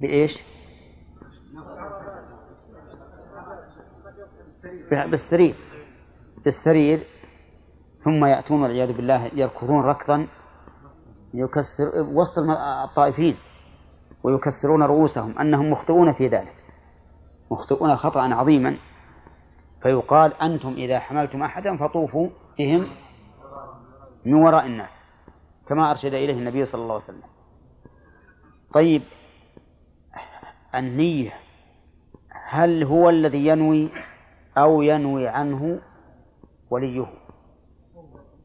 بإيش؟ بالسرير. بالسرير. ثم يأتون والعياذ بالله يركضون ركضا يكسر وسط الطائفين ويكسرون رؤوسهم أنهم مخطئون في ذلك. مخطئون خطأ عظيما. فيقال أنتم إذا حملتم أحدا فطوفوا بهم من وراء الناس كما أرشد إليه النبي صلى الله عليه وسلم. طيب النية. هل هو الذي ينوي أو ينوي عنه وليه؟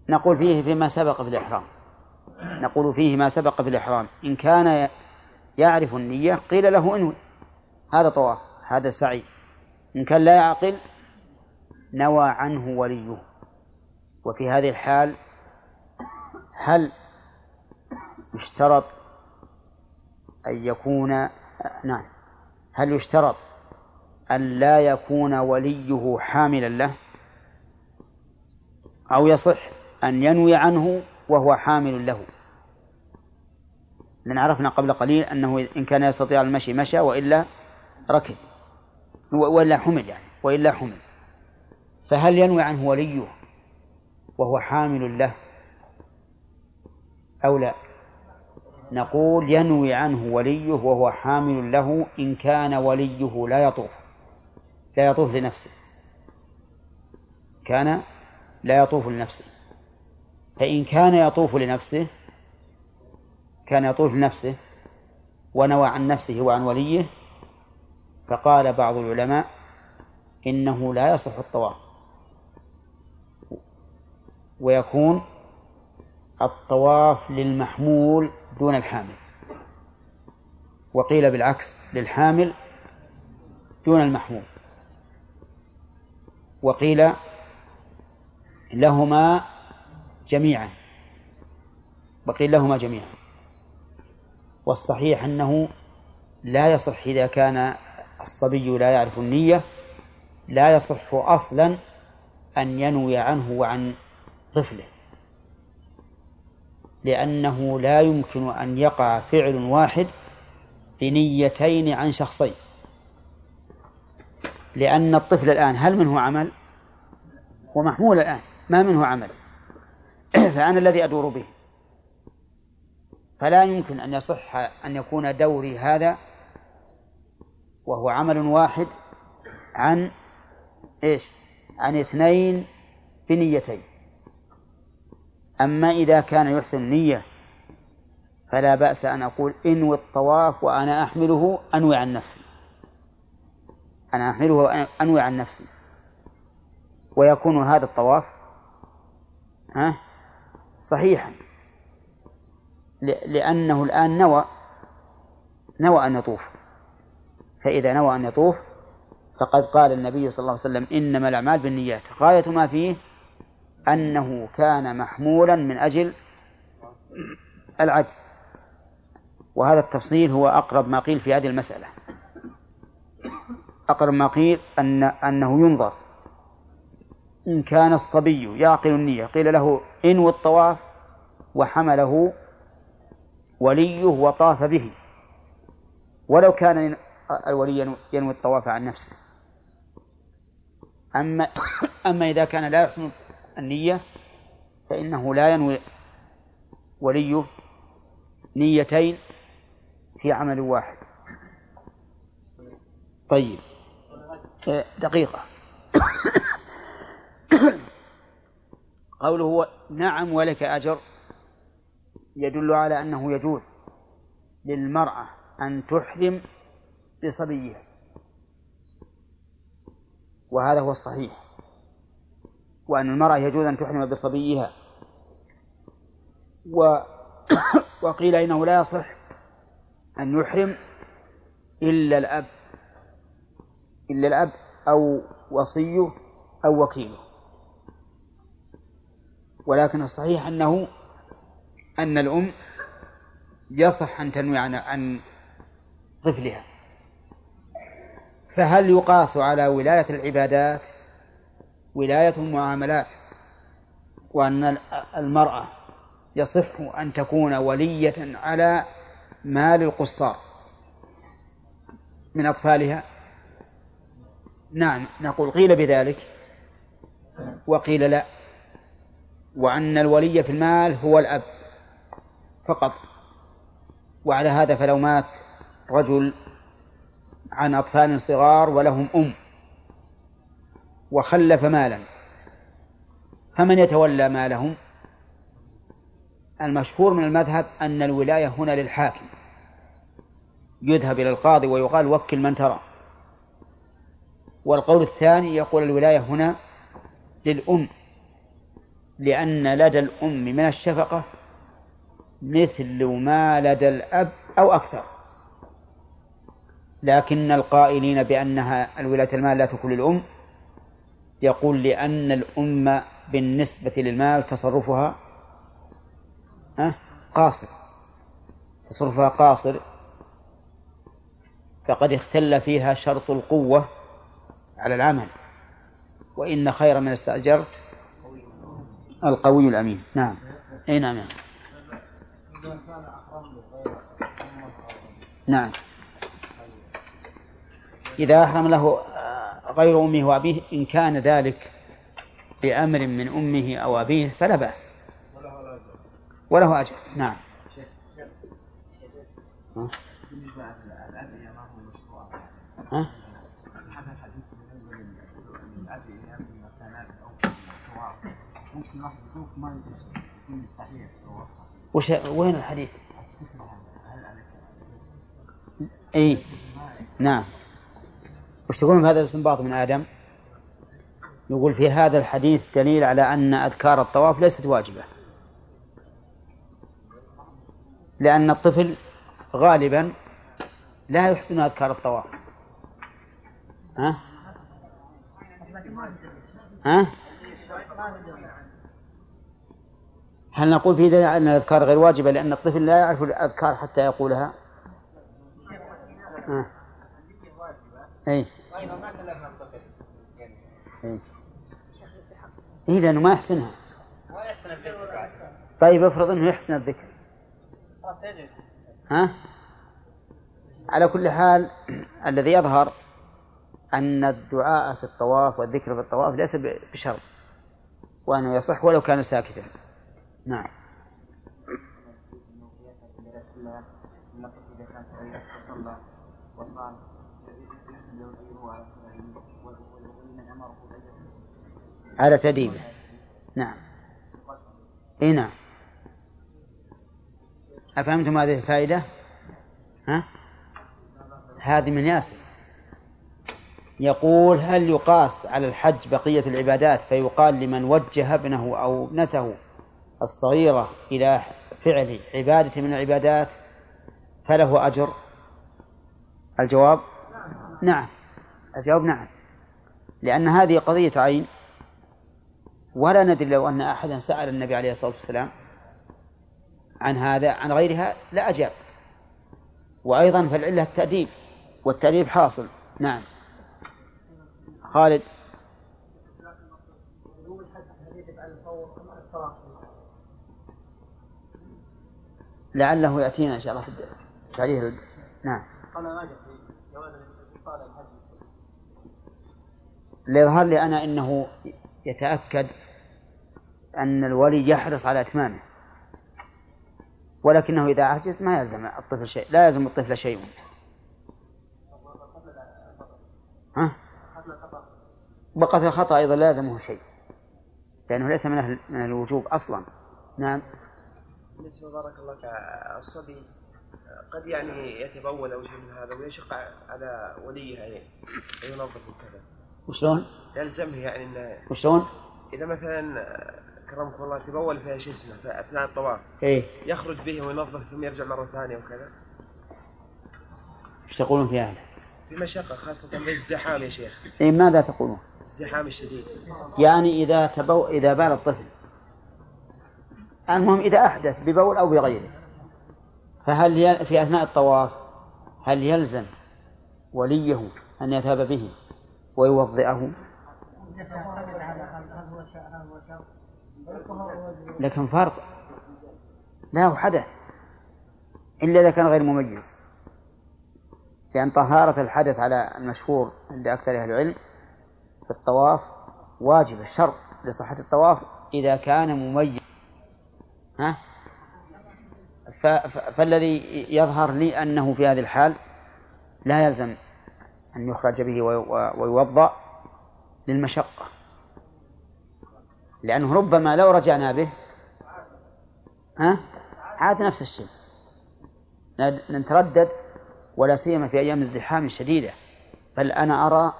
نقول فيه فيما سبق في الإحرام. نقول فيه ما سبق في الإحرام. إن كان يعرف النية قيل له انوي. هذا طواف هذا سعي. إن كان لا يعقل نوى عنه وليه. وفي هذه الحال هل يشترط أن يكون نعم. هل يشترط أن لا يكون وليه حاملا له؟ أو يصح أن ينوي عنه وهو حامل له؟ لأن عرفنا قبل قليل أنه إن كان يستطيع المشي مشى وإلا ركب. وإلا حمل يعني وإلا حمل. فهل ينوي عنه وليه وهو حامل له أو لا؟ نقول ينوي عنه وليه وهو حامل له إن كان وليه لا يطوف لا يطوف لنفسه. كان لا يطوف لنفسه. فإن كان يطوف لنفسه كان يطوف لنفسه ونوى عن نفسه وعن وليه فقال بعض العلماء إنه لا يصح الطواف. ويكون الطواف للمحمول دون الحامل. وقيل بالعكس للحامل دون المحمول. وقيل لهما جميعا. وقيل لهما جميعا. والصحيح أنه لا يصح إذا كان الصبي لا يعرف النية لا يصح أصلا أن ينوي عنه وعن طفله. لأنه لا يمكن أن يقع فعل واحد بنيتين عن شخصين لأن الطفل الآن هل منه عمل؟ هو محمول الآن ما منه عمل فأنا الذي أدور به فلا يمكن أن يصح أن يكون دوري هذا وهو عمل واحد عن إيش؟ عن اثنين بنيتين أما إذا كان يحسن النية فلا بأس أن أقول انوي الطواف وأنا أحمله أنوي عن نفسي. أنا أحمله أنوي عن نفسي. ويكون هذا الطواف ها صحيحا. لأنه الآن نوى نوى أن يطوف. فإذا نوى أن يطوف فقد قال النبي صلى الله عليه وسلم إنما الأعمال بالنيات. غاية ما فيه أنه كان محمولا من أجل العجز وهذا التفصيل هو أقرب ما قيل في هذه المسألة. أقرب ما قيل أن أنه ينظر. إن كان الصبي يعقل النية قيل له إنو الطواف وحمله وليه وطاف به. ولو كان الولي ينوي الطواف عن نفسه. أما أما إذا كان لا يحسن النية فإنه لا ينوي وليه نيتين في عمل واحد. طيب. دقيقة. قوله نعم ولك أجر يدل على أنه يجوز للمرأة أن تحرم بصبيها. وهذا هو الصحيح. وأن المرأة يجوز أن تحرم بصبيها. و وقيل إنه لا يصح أن يحرم إلا الأب إلا الأب أو وصيه أو وكيله. ولكن الصحيح أنه أن الأم يصح أن تنوي عن عن طفلها. فهل يقاس على ولاية العبادات؟ ولاية المعاملات وأن المرأة يصح أن تكون ولية على مال القصار من أطفالها. نعم نقول قيل بذلك وقيل لا وأن الولي في المال هو الأب فقط. وعلى هذا فلو مات رجل عن أطفال صغار ولهم أم وخلف مالا. فمن يتولى مالهم؟ المشهور من المذهب أن الولاية هنا للحاكم. يذهب إلى القاضي ويقال وكل من ترى. والقول الثاني يقول الولاية هنا للأم لأن لدى الأم من الشفقة مثل ما لدى الأب أو أكثر. لكن القائلين بأنها الولاية المال لا تكون للأم يقول لأن الأم بالنسبة للمال تصرفها قاصر. تصرفها قاصر. فقد اختل فيها شرط القوة على العمل. وإن خير من استأجرت القوي الأمين. نعم. أي نعم, نعم. نعم. إذا أحرم له غير أمه وأبيه إن كان ذلك بأمر من أمه أو أبيه فلا بأس. وله أجر. نعم. ها؟ وش وين الحديث؟ اي نعم. وش تقولون في هذا الإستنباط من آدم؟ يقول في هذا الحديث دليل على أن أذكار الطواف ليست واجبة لأن الطفل غالبا لا يحسن أذكار الطواف ها؟ ها؟ هل نقول في ذلك أن الأذكار غير واجبة لأن الطفل لا يعرف الأذكار حتى يقولها آه. أي أي إيه. لأنه ما يحسنها. طيب افرض أنه يحسن الذكر. ها؟ على كل حال الذي يظهر أن الدعاء في الطواف والذكر في الطواف ليس بشرط وأنه يصح ولو كان ساكتا. نعم. على تديبه نعم. إي نعم. أفهمتم هذه الفائدة؟ ها؟ هذه من ياسر. يقول هل يقاس على الحج بقية العبادات فيقال لمن وجه ابنه أو ابنته الصغيرة إلى فعل عبادة من العبادات فله أجر؟ الجواب؟ نعم. الجواب نعم. لأن هذه قضية عين. ولا ندري لو أن أحدا سأل النبي عليه الصلاة والسلام عن هذا عن غيرها لا أجاب. وأيضا فالعلة التأديب والتأديب حاصل. نعم. خالد. لعله يأتينا إن شاء الله في تعليل نعم. ليظهر لي أنا أنه يتأكد أن الولي يحرص على إتمامه ولكنه إذا عجز ما يلزم الطفل شيء لا يلزم الطفل شيء ها؟ وقتل الخطأ أيضا لا يلزمه شيء لأنه ليس من من الوجوب أصلا نعم بالنسبة بارك الله الصبي قد يعني يتبول أو شيء من هذا ويشق على وليه يعني ينظف وكذا وشلون؟ يلزمه يعني إنه وشلون؟ إذا مثلا كرمكم الله تبول فيها شو اسمه في أثناء الطواف. إيه. يخرج به وينظف ثم يرجع مرة ثانية وكذا. إيش تقولون في هذا؟ في مشقة خاصة بالزحام يا شيخ. اي ماذا تقولون؟ الزحام الشديد. يعني إذا تبو إذا بال الطفل. المهم إذا أحدث ببول أو بغيره. فهل ي... في أثناء الطواف هل يلزم وليه أن يذهب به ويوضئه؟ لكن فرق لا هو حدث إلا إذا كان غير مميز. لأن طهارة الحدث على المشهور عند أكثر أهل العلم في الطواف واجب الشرط لصحة الطواف إذا كان مميز. ها؟ فالذي يظهر لي أنه في هذه الحال لا يلزم أن يخرج به ويوضأ للمشقة. لأنه ربما لو رجعنا به ها؟ عاد نفس الشيء. نتردد ولا سيما في أيام الزحام الشديدة. بل أنا أرى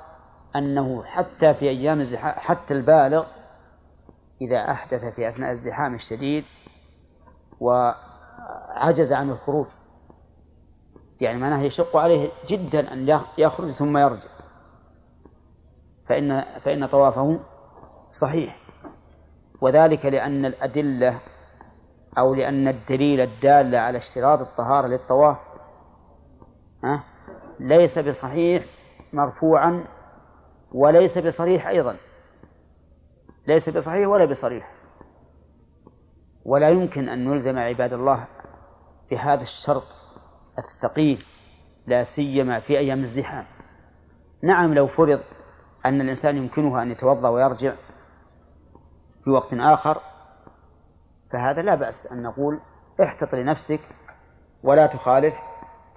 أنه حتى في أيام الزحام حتى البالغ إذا أحدث في أثناء الزحام الشديد وعجز عن الخروج. يعني معناه يشق عليه جدا أن يخرج ثم يرجع. فإن فإن طوافه صحيح. وذلك لأن الأدلة أو لأن الدليل الدال على اشتراط الطهارة للطواف ليس بصحيح مرفوعا وليس بصريح أيضا. ليس بصحيح ولا بصريح. ولا يمكن أن نلزم عباد الله بهذا الشرط الثقيل لا سيما في أيام الزحام. نعم لو فرض أن الإنسان يمكنه أن يتوضأ ويرجع في وقت آخر فهذا لا بأس أن نقول احتط لنفسك ولا تخالف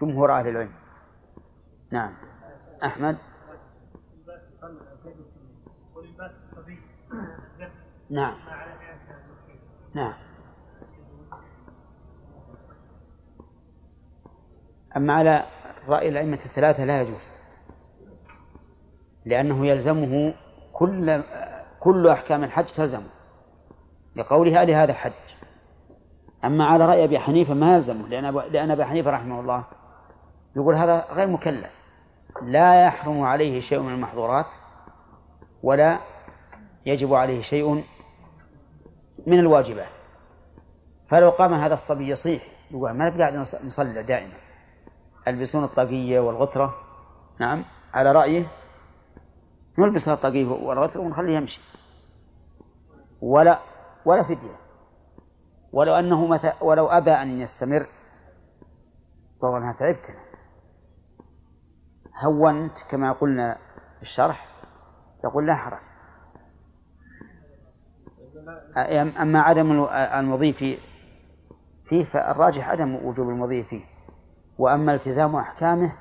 جمهور أهل العلم. نعم. أحمد؟ نعم. نعم. أما على رأي الأئمة الثلاثة لا يجوز لأنه يلزمه كل كل أحكام الحج تلزمه. لقولها لهذا حج. أما على رأي أبي حنيفة ما يلزمه لأن لأن أبي حنيفة رحمه الله يقول هذا غير مكلف. لا يحرم عليه شيء من المحظورات ولا يجب عليه شيء من الواجبات فلو قام هذا الصبي يصيح يقول ما نبقى قاعد نصلي دائما. البسون الطاقية والغترة نعم على رأيه نلبس الطاقية والغترة ونخليه يمشي. ولا ولا فدية. ولو أنه متى ولو أبى أن يستمر طبعا أنا تعبت هونت كما قلنا في الشرح يقول لا حرج. أما عدم المضي فيه فالراجح عدم وجوب المضي فيه. وأما التزام أحكامه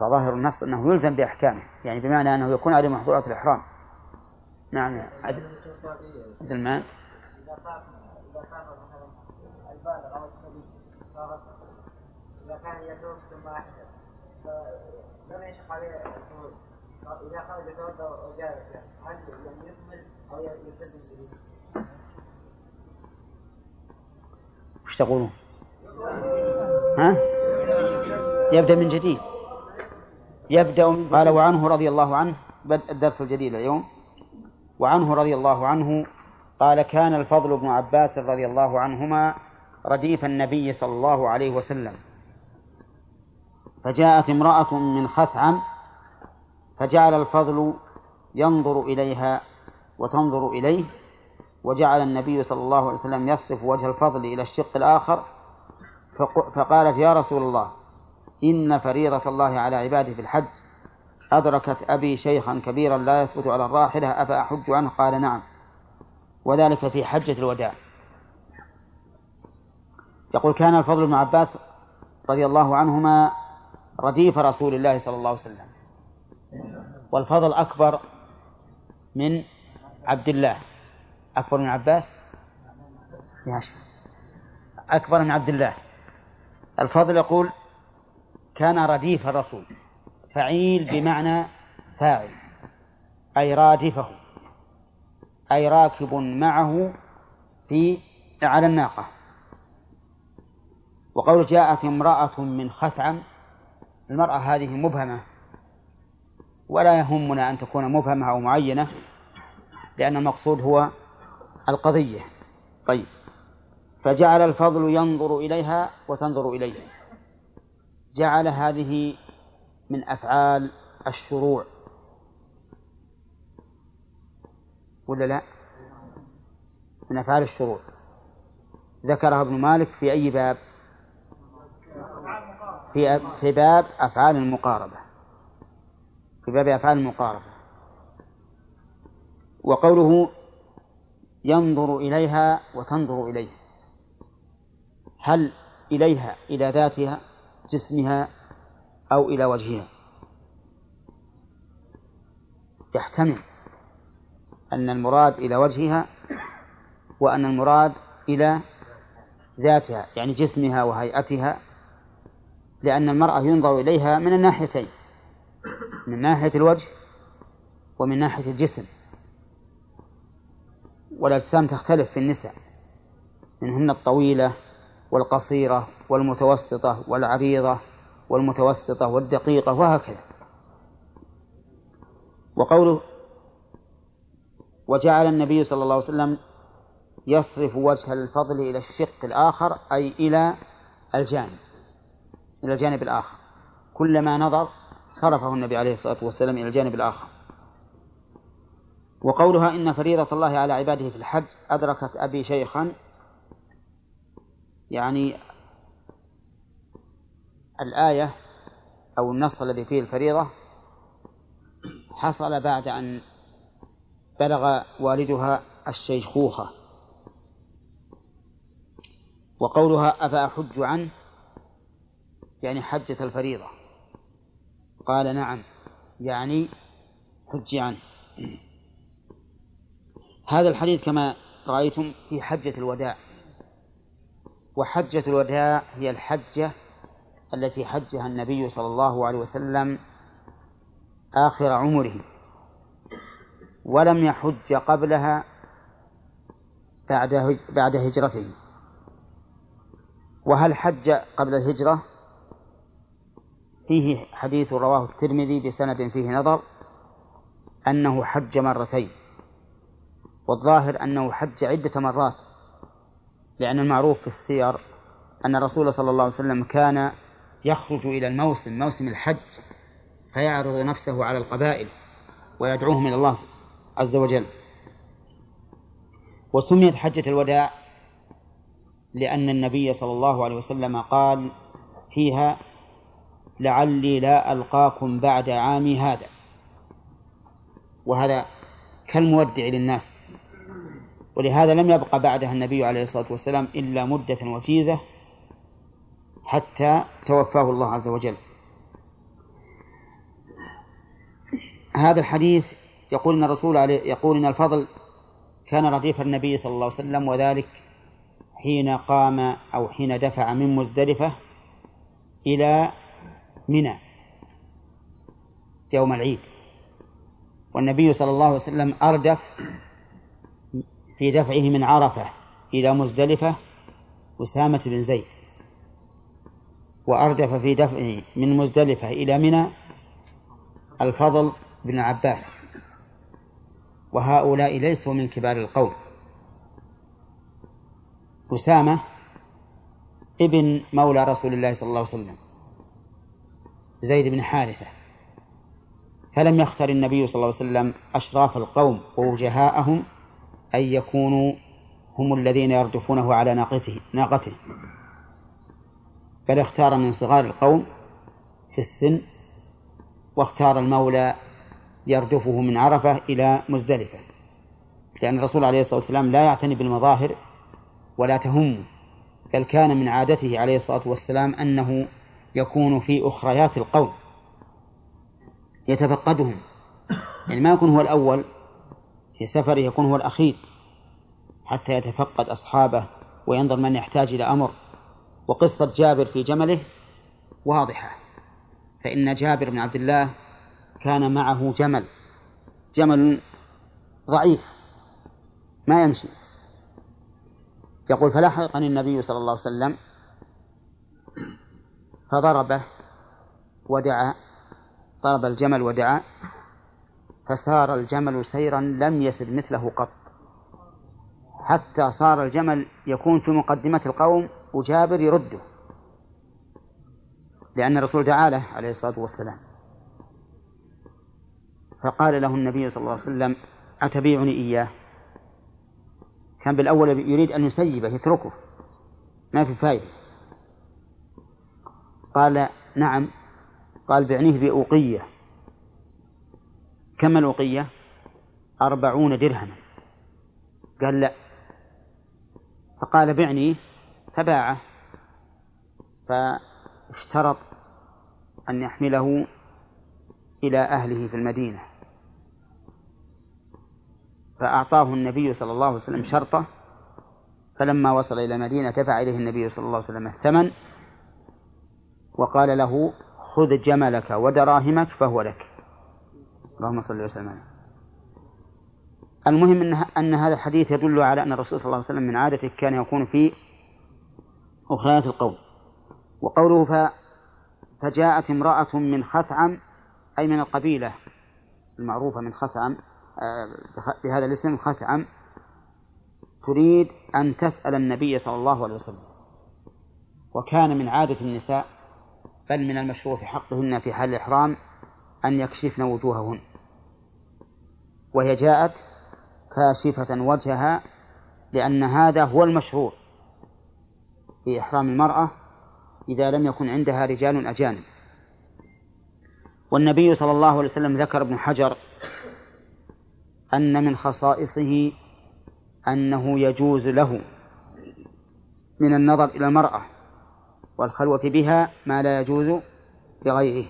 فظاهر النص أنه يلزم بأحكامه. يعني بمعنى أنه يكون على محظورات الإحرام. نعم عدل ما إذا كان مثلا البالغ أو الصبي إذا كان يدوم ثم أحدث فلم يشق عليه الخروج إذا خرج يتوضأ وجالس هل يعني يكمل أو يلتزم به؟ وش تقولون؟ ها؟ يبدأ من جديد يبدأ من قال وعنه رضي الله عنه بدء الدرس الجديد اليوم وعنه رضي الله عنه قال كان الفضل بن عباس رضي الله عنهما رديف النبي صلى الله عليه وسلم. فجاءت امرأة من خثعم فجعل الفضل ينظر إليها وتنظر إليه وجعل النبي صلى الله عليه وسلم يصرف وجه الفضل إلى الشق الآخر فقالت يا رسول الله إن فريضة الله على عباده في الحج أدركت أبي شيخا كبيرا لا يثبت على الراحلة أفأحج عنه؟ قال نعم. وذلك في حجة الوداع. يقول كان الفضل بن عباس رضي الله عنهما رديف رسول الله صلى الله عليه وسلم. والفضل أكبر من عبد الله. أكبر من عباس؟ أكبر من عبد الله. الفضل يقول كان رديف الرسول. فعيل بمعنى فاعل. أي رادفه. أي راكب معه في على الناقة. وقول جاءت امرأة من خثعم المرأة هذه مبهمة. ولا يهمنا أن تكون مبهمة أو معينة لأن المقصود هو القضية. طيب. فجعل الفضل ينظر إليها وتنظر إليه. جعل هذه من أفعال الشروع. ولا لا؟ من أفعال الشروع ذكرها ابن مالك في أي باب؟ في في باب أفعال المقاربة. في باب أفعال المقاربة. وقوله ينظر إليها وتنظر إليه. هل إليها إلى ذاتها جسمها أو إلى وجهها؟ يحتمل. أن المراد إلى وجهها وأن المراد إلى ذاتها يعني جسمها وهيئتها لأن المرأة ينظر إليها من الناحيتين من ناحية الوجه ومن ناحية الجسم. والأجسام تختلف في النساء منهن الطويلة والقصيرة والمتوسطة والعريضة والمتوسطة والدقيقة وهكذا. وقوله وجعل النبي صلى الله عليه وسلم يصرف وجه الفضل إلى الشق الآخر أي إلى الجانب إلى الجانب الآخر. كلما نظر صرفه النبي عليه الصلاة والسلام إلى الجانب الآخر. وقولها إن فريضة الله على عباده في الحج أدركت أبي شيخا يعني الآية أو النص الذي فيه الفريضة حصل بعد أن بلغ والدها الشيخوخة. وقولها أفأحج عنه يعني حجة الفريضة. قال نعم يعني حج عنه. هذا الحديث كما رأيتم في حجة الوداع. وحجة الوداع هي الحجة التي حجها النبي صلى الله عليه وسلم آخر عمره. ولم يحج قبلها بعد بعد هجرته. وهل حج قبل الهجرة؟ فيه حديث رواه الترمذي بسند فيه نظر أنه حج مرتين والظاهر أنه حج عدة مرات لأن المعروف في السير أن الرسول صلى الله عليه وسلم كان يخرج إلى الموسم موسم الحج فيعرض نفسه على القبائل ويدعوهم إلى الله عز وجل. وسميت حجة الوداع لأن النبي صلى الله عليه وسلم قال فيها لعلي لا ألقاكم بعد عامي هذا. وهذا كالمودع للناس. ولهذا لم يبقى بعدها النبي عليه الصلاة والسلام إلا مدة وجيزة حتى توفاه الله عز وجل. هذا الحديث يقول إن الرسول عليه يقول إن الفضل كان رديف النبي صلى الله عليه وسلم وذلك حين قام أو حين دفع من مزدلفة إلى منى يوم العيد. والنبي صلى الله عليه وسلم أردف في دفعه من عرفة إلى مزدلفة أسامة بن زيد وأردف في دفعه من مزدلفة إلى منى الفضل بن عباس. وهؤلاء ليسوا من كبار القوم. أسامة ابن مولى رسول الله صلى الله عليه وسلم. زيد بن حارثة. فلم يختر النبي صلى الله عليه وسلم أشراف القوم ووجهاءهم أن يكونوا هم الذين يردفونه على ناقته ناقته. بل اختار من صغار القوم في السن واختار المولى يردفه من عرفة إلى مزدلفة. لأن الرسول عليه الصلاة والسلام لا يعتني بالمظاهر ولا تهم بل كان من عادته عليه الصلاة والسلام أنه يكون في أخريات القوم يتفقدهم. يعني ما يكون هو الأول في سفره يكون هو الأخير حتى يتفقد أصحابه وينظر من يحتاج إلى أمر. وقصة جابر في جمله واضحة. فإن جابر بن عبد الله كان معه جمل. جمل ضعيف. ما يمشي. يقول فلحقني النبي صلى الله عليه وسلم فضربه ودعا ضرب الجمل ودعا فسار الجمل سيرا لم يسر مثله قط. حتى صار الجمل يكون في مقدمة القوم وجابر يرده. لأن الرسول دعا له عليه الصلاة والسلام. فقال له النبي صلى الله عليه وسلم أتبيعني إياه؟ كان بالأول يريد أن يسيبه يتركه. ما في فائدة قال نعم. قال بعنيه بأوقية. كم الأوقية؟ أربعون درهما. قال لا. فقال بعني. فباعه. فاشترط أن يحمله إلى أهله في المدينة. فأعطاه النبي صلى الله عليه وسلم شرطة فلما وصل إلى المدينة دفع إليه النبي صلى الله عليه وسلم الثمن وقال له خذ جملك ودراهمك فهو لك. اللهم صل وسلم عليه. المهم أن أن هذا الحديث يدل على أن الرسول صلى الله عليه وسلم من عادته كان يكون في أخريات القوم. وقوله ف فجاءت امرأة من خثعم أي من القبيلة المعروفة من خثعم بهذا الاسم خثعم تريد أن تسأل النبي صلى الله عليه وسلم. وكان من عادة النساء بل من المشروع في حقهن في حال الإحرام أن يكشفن وجوههن. وهي جاءت كاشفة وجهها لأن هذا هو المشروع في إحرام المرأة إذا لم يكن عندها رجال أجانب. والنبي صلى الله عليه وسلم ذكر ابن حجر أن من خصائصه أنه يجوز له من النظر إلى المرأة والخلوة بها ما لا يجوز لغيره.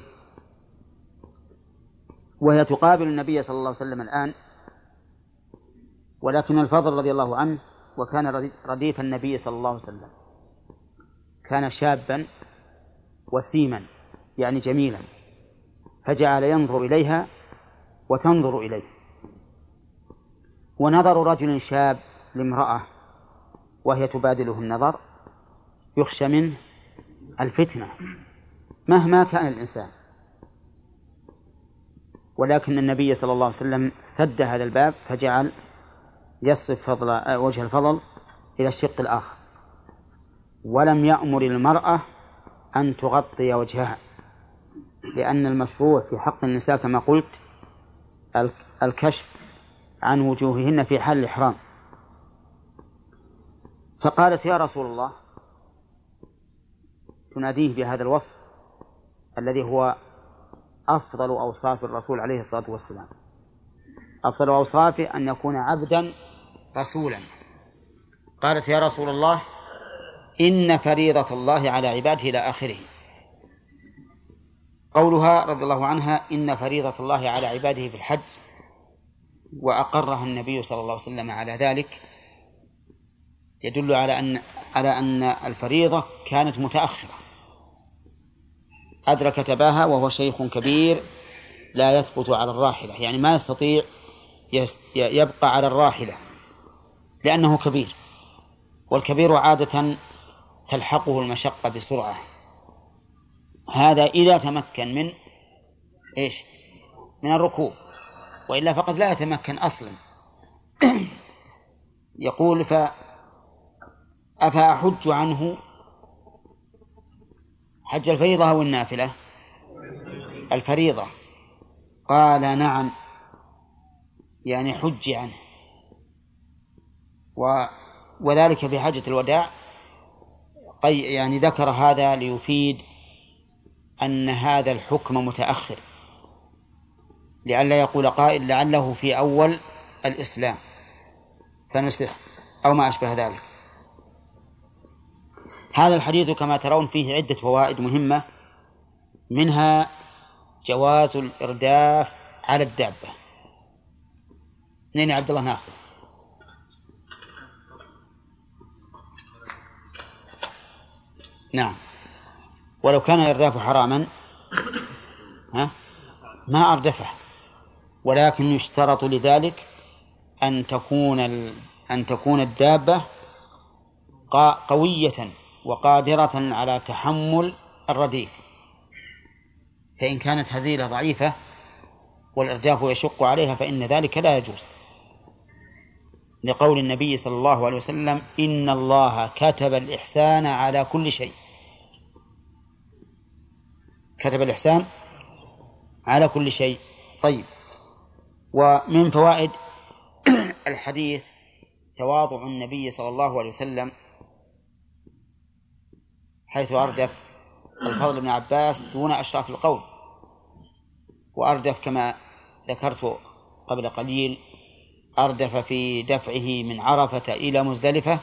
وهي تقابل النبي صلى الله عليه وسلم الآن ولكن الفضل رضي الله عنه وكان رديف النبي صلى الله عليه وسلم. كان شابا وسيما يعني جميلا. فجعل ينظر إليها وتنظر إليه. ونظر رجل شاب لامرأة وهي تبادله النظر يخشى منه الفتنة مهما كان الإنسان. ولكن النبي صلى الله عليه وسلم سد هذا الباب فجعل يصف فضل وجه الفضل إلى الشق الآخر. ولم يأمر المرأة أن تغطي وجهها لأن المشروع في حق النساء كما قلت الكشف عن وجوههن في حال الإحرام. فقالت يا رسول الله تناديه بهذا الوصف الذي هو أفضل أوصاف الرسول عليه الصلاة والسلام. أفضل أوصافه أن يكون عبدا رسولا. قالت يا رسول الله إن فريضة الله على عباده إلى آخره. قولها رضي الله عنها إن فريضة الله على عباده في الحج وأقرها النبي صلى الله عليه وسلم على ذلك يدل على أن على أن الفريضة كانت متأخرة. أدرك تباها وهو شيخ كبير لا يثبت على الراحلة يعني ما يستطيع يبقى على الراحلة لأنه كبير والكبير عادة تلحقه المشقة بسرعة. هذا إذا تمكن من إيش؟ من الركوب. وإلا فقد لا يتمكن أصلا. يقول ف أفأحج عنه حج الفريضة أو النافلة؟ الفريضة. قال نعم يعني حج عنه. و وذلك في حجة الوداع. يعني ذكر هذا ليفيد أن هذا الحكم متأخر. لئلا يقول قائل لعله في أول الإسلام. فنسخ أو ما أشبه ذلك. هذا الحديث كما ترون فيه عدة فوائد مهمة منها جواز الإرداف على الدابة. منين عبد الله ناخذ. نعم. ولو كان الإرداف حراما ها ما أردفه. ولكن يشترط لذلك أن تكون أن تكون الدابة قوية وقادرة على تحمل الرديف. فإن كانت هزيلة ضعيفة والإرداف يشق عليها فإن ذلك لا يجوز. لقول النبي صلى الله عليه وسلم إن الله كتب الإحسان على كل شيء. كتب الإحسان على كل شيء. طيب. ومن فوائد الحديث تواضع النبي صلى الله عليه وسلم حيث أردف الفضل بن عباس دون أشراف القوم وأردف كما ذكرت قبل قليل أردف في دفعه من عرفة إلى مزدلفة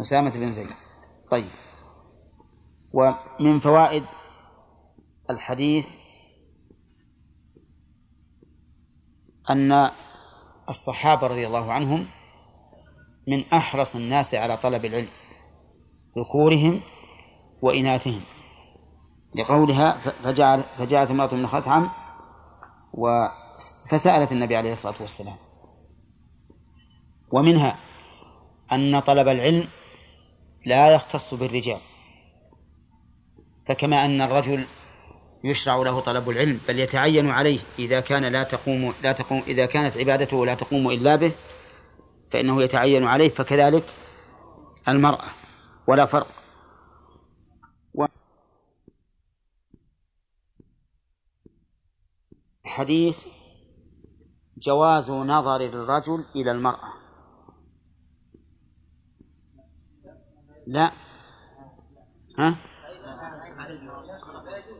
أسامة بن زيد. طيب. ومن فوائد الحديث أن الصحابة رضي الله عنهم من أحرص الناس على طلب العلم ذكورهم وإناثهم. لقولها فجعل فجاءت امرأة من خثعم فسألت النبي عليه الصلاة والسلام. ومنها أن طلب العلم لا يختص بالرجال فكما أن الرجل يشرع له طلب العلم بل يتعين عليه إذا كان لا تقوم لا تقوم إذا كانت عبادته لا تقوم إلا به فإنه يتعين عليه فكذلك المرأة ولا فرق. و حديث جواز نظر الرجل إلى المرأة. لا. ها؟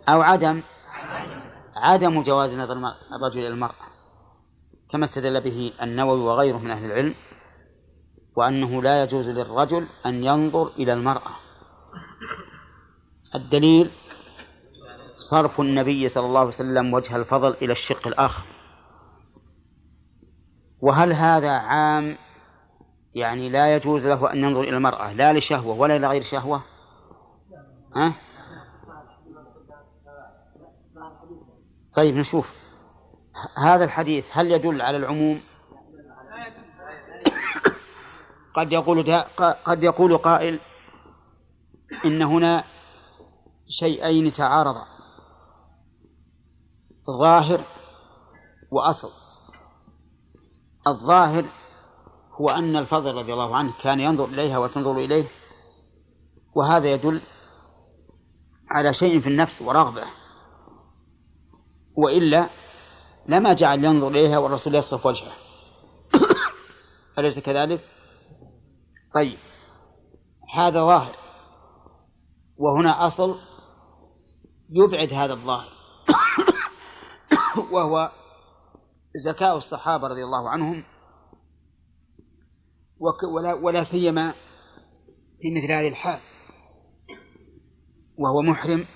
أو عدم. عدم جواز نظر الرجل إلى المرأة كما استدل به النووي وغيره من أهل العلم وأنه لا يجوز للرجل أن ينظر إلى المرأة. الدليل صرف النبي صلى الله عليه وسلم وجه الفضل إلى الشق الآخر. وهل هذا عام؟ يعني لا يجوز له أن ينظر إلى المرأة. لا لشهوة ولا إلى غير شهوة؟ ها؟ طيب نشوف. هذا الحديث هل يدل على العموم؟ قد يقول قد يقول قائل إن هنا شيئين تعارضا ظاهر وأصل. الظاهر هو أن الفضل رضي الله عنه كان ينظر إليها وتنظر إليه وهذا يدل على شيء في النفس ورغبة. وإلا لما جعل ينظر إليها والرسول يصرف وجهه. أليس كذلك؟ طيب. هذا ظاهر. وهنا أصل يبعد هذا الظاهر. وهو زكاء الصحابة رضي الله عنهم. ولا, ولا سيما في مثل هذه الحال. وهو محرم.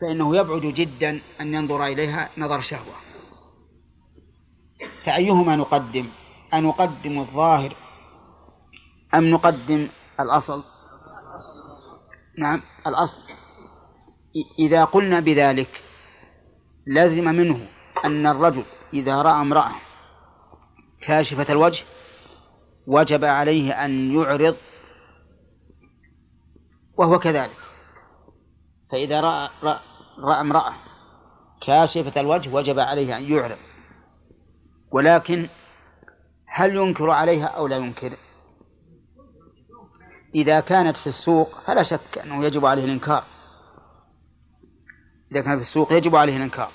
فإنه يبعد جدا أن ينظر إليها نظر شهوة. فأيهما نقدم؟ أنقدم الظاهر أم نقدم الأصل؟ نعم الأصل. إذا قلنا بذلك لزم منه أن الرجل إذا رأى امرأة كاشفة الوجه وجب عليه أن يعرض وهو كذلك. فإذا رأى, رأى, رأى امرأة كاشفة الوجه وجب عليه أن يعرض. ولكن هل ينكر عليها أو لا ينكر؟ إذا كانت في السوق فلا شك أنه يجب عليه الإنكار. إذا كان في السوق يجب عليه الإنكار.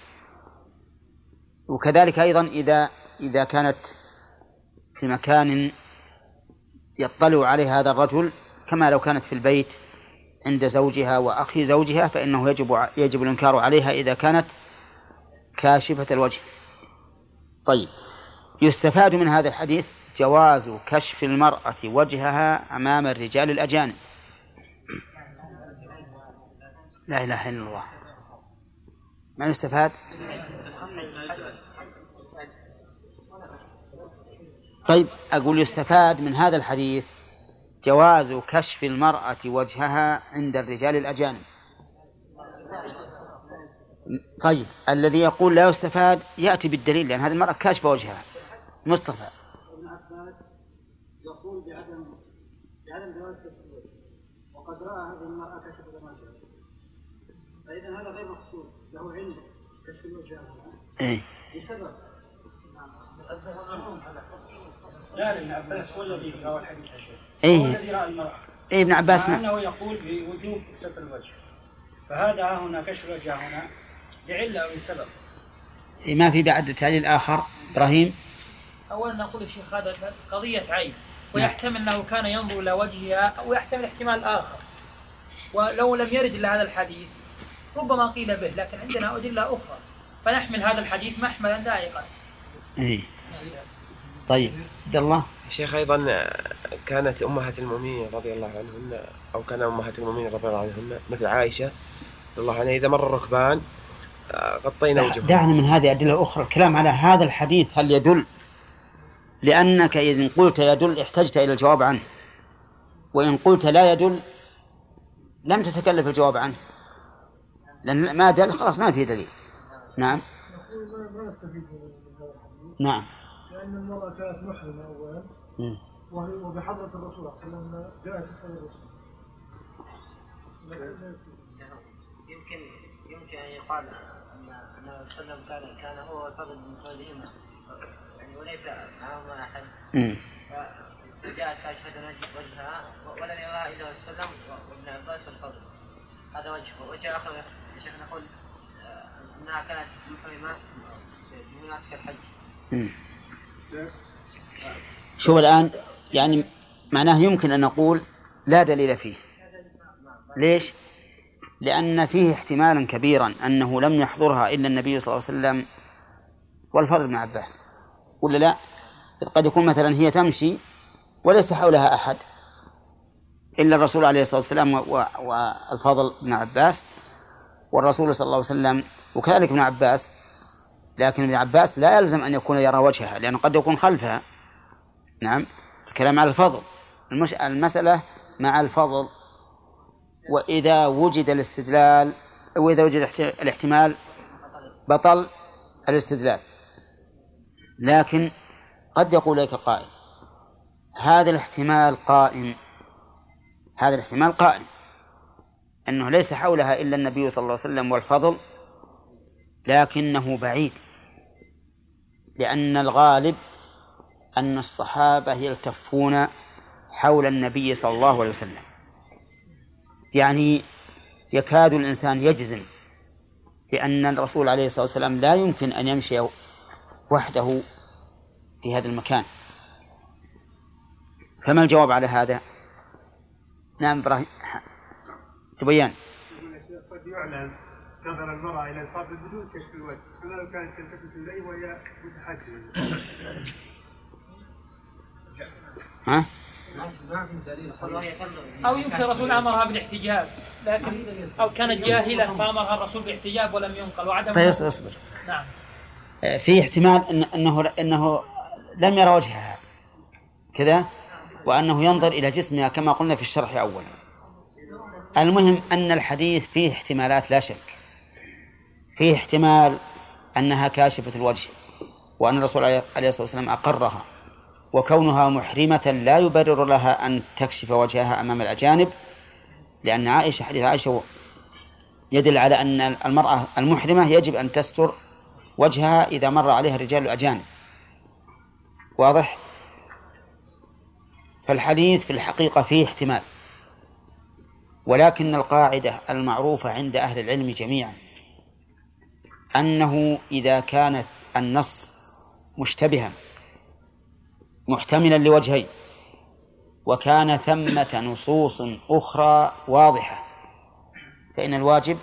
وكذلك أيضا إذا إذا كانت في مكان يطلع عليه هذا الرجل كما لو كانت في البيت عند زوجها وأخي زوجها فإنه يجب يجب الإنكار عليها إذا كانت كاشفة الوجه. طيب. يستفاد من هذا الحديث جواز كشف المرأة وجهها أمام الرجال الأجانب. لا إله إلا الله. ما يستفاد؟ طيب أقول يستفاد من هذا الحديث جواز كشف المرأة وجهها عند الرجال الأجانب. طيب الذي يقول لا يستفاد يأتي بالدليل لأن هذه المرأة كاشفة وجهها. مصطفى. يقول بعدم بعدم جواز وقد رأى هذه المرأة وجهها فإذا هذا غير مقصود. له علم كشف الوجه. إيه. بسبب. لا ابن عباس هو الذي روى الحديث. اي المرأة. اي ابن عباس مع انه يقول بوجوب ستر الوجه. فهذا هنا كشف الوجه هنا لعلة أو لسبب. إيه ما في بعد تعليل آخر. إبراهيم. اولا نقول الشيخ هذا قضية عين. ويحتمل أنه كان ينظر إلى وجهها أو يحتمل احتمال آخر. ولو لم يرد إلا هذا الحديث ربما قيل به لكن عندنا أدلة أخرى. فنحمل هذا الحديث محملا دائقا. إيه. طيب عبد الله. شيخ أيضا كانت أمهات المؤمنين رضي الله عنهن أو كان أمهات المؤمنين رضي الله عنهن مثل عائشة رضي الله عنها إذا مر الركبان غطينا وجههم. دعنا من هذه أدلة أخرى الكلام على هذا الحديث هل يدل لأنك إذا قلت يدل احتجت إلى الجواب عنه وإن قلت لا يدل لم تتكلف الجواب عنه. لأن ما دل خلاص ما في دليل. نعم. نعم. لأن المرأة كانت محرمة أولا. وبحضرة الرسول صلى الله عليه وسلم جاءت تسأل الرسول. يمكن يمكن أن يقال أن النبي صلى الله عليه وسلم كان كان هو الفضل من فضلهما يعني وليس معهما أحد. فجاءت كاشفة وجهها ولم يراها إلا وسلم وابن عباس والفضل. هذا وجه. وجه آخر شيخ نقول أنها كانت محرمة بمناسك الحج. شوف الآن يعني معناه يمكن أن نقول لا دليل فيه ليش؟ لأن فيه احتمالا كبيرا أنه لم يحضرها إلا النبي صلى الله عليه وسلم والفضل بن عباس ولا لا؟ قد يكون مثلا هي تمشي وليس حولها أحد إلا الرسول عليه الصلاة والسلام والفضل بن عباس والرسول صلى الله عليه وسلم وكذلك ابن عباس لكن ابن عباس لا يلزم أن يكون يرى وجهها لأنه قد يكون خلفها. نعم؟ الكلام على الفضل. المش... المسألة مع الفضل. وإذا وجد الاستدلال وإذا وجد الاحتمال بطل الاستدلال. لكن قد يقول لك قائل هذا الاحتمال قائم. هذا الاحتمال قائم. أنه ليس حولها إلا النبي صلى الله عليه وسلم والفضل لكنه بعيد. لأن الغالب أن الصحابة يلتفون حول النبي صلى الله عليه وسلم. يعني يكاد الإنسان يجزم بأن الرسول عليه الصلاة والسلام لا يمكن أن يمشي وحده في هذا المكان. فما الجواب على هذا؟ نعم إبراهيم. تبين. قد يعلم نظر المرأة إلى الفضل بدون كشف الوجه أما لو كانت تلتفت إليه وهي متحجبة. ها؟ أو يمكن الرسول أمرها بالاحتجاب لكن أو كانت جاهلة فأمرها الرسول بالاحتجاب ولم ينقل وعدم طيب أصبر. نعم. في احتمال إن أنه أنه لم يرى وجهها. كذا؟ وأنه ينظر إلى جسمها كما قلنا في الشرح أولا. المهم أن الحديث فيه احتمالات لا شك. فيه احتمال أنها كاشفة الوجه وأن الرسول عليه الصلاة والسلام أقرها وكونها محرمة لا يبرر لها أن تكشف وجهها أمام الأجانب لأن عائشة حديث عائشة يدل على أن المرأة المحرمة يجب أن تستر وجهها إذا مر عليها الرجال الأجانب واضح؟ فالحديث في الحقيقة فيه احتمال ولكن القاعدة المعروفة عند أهل العلم جميعا أنه إذا كانت النص مشتبها محتملا لوجهين وكان ثمة نصوص أخرى واضحة فإن الواجب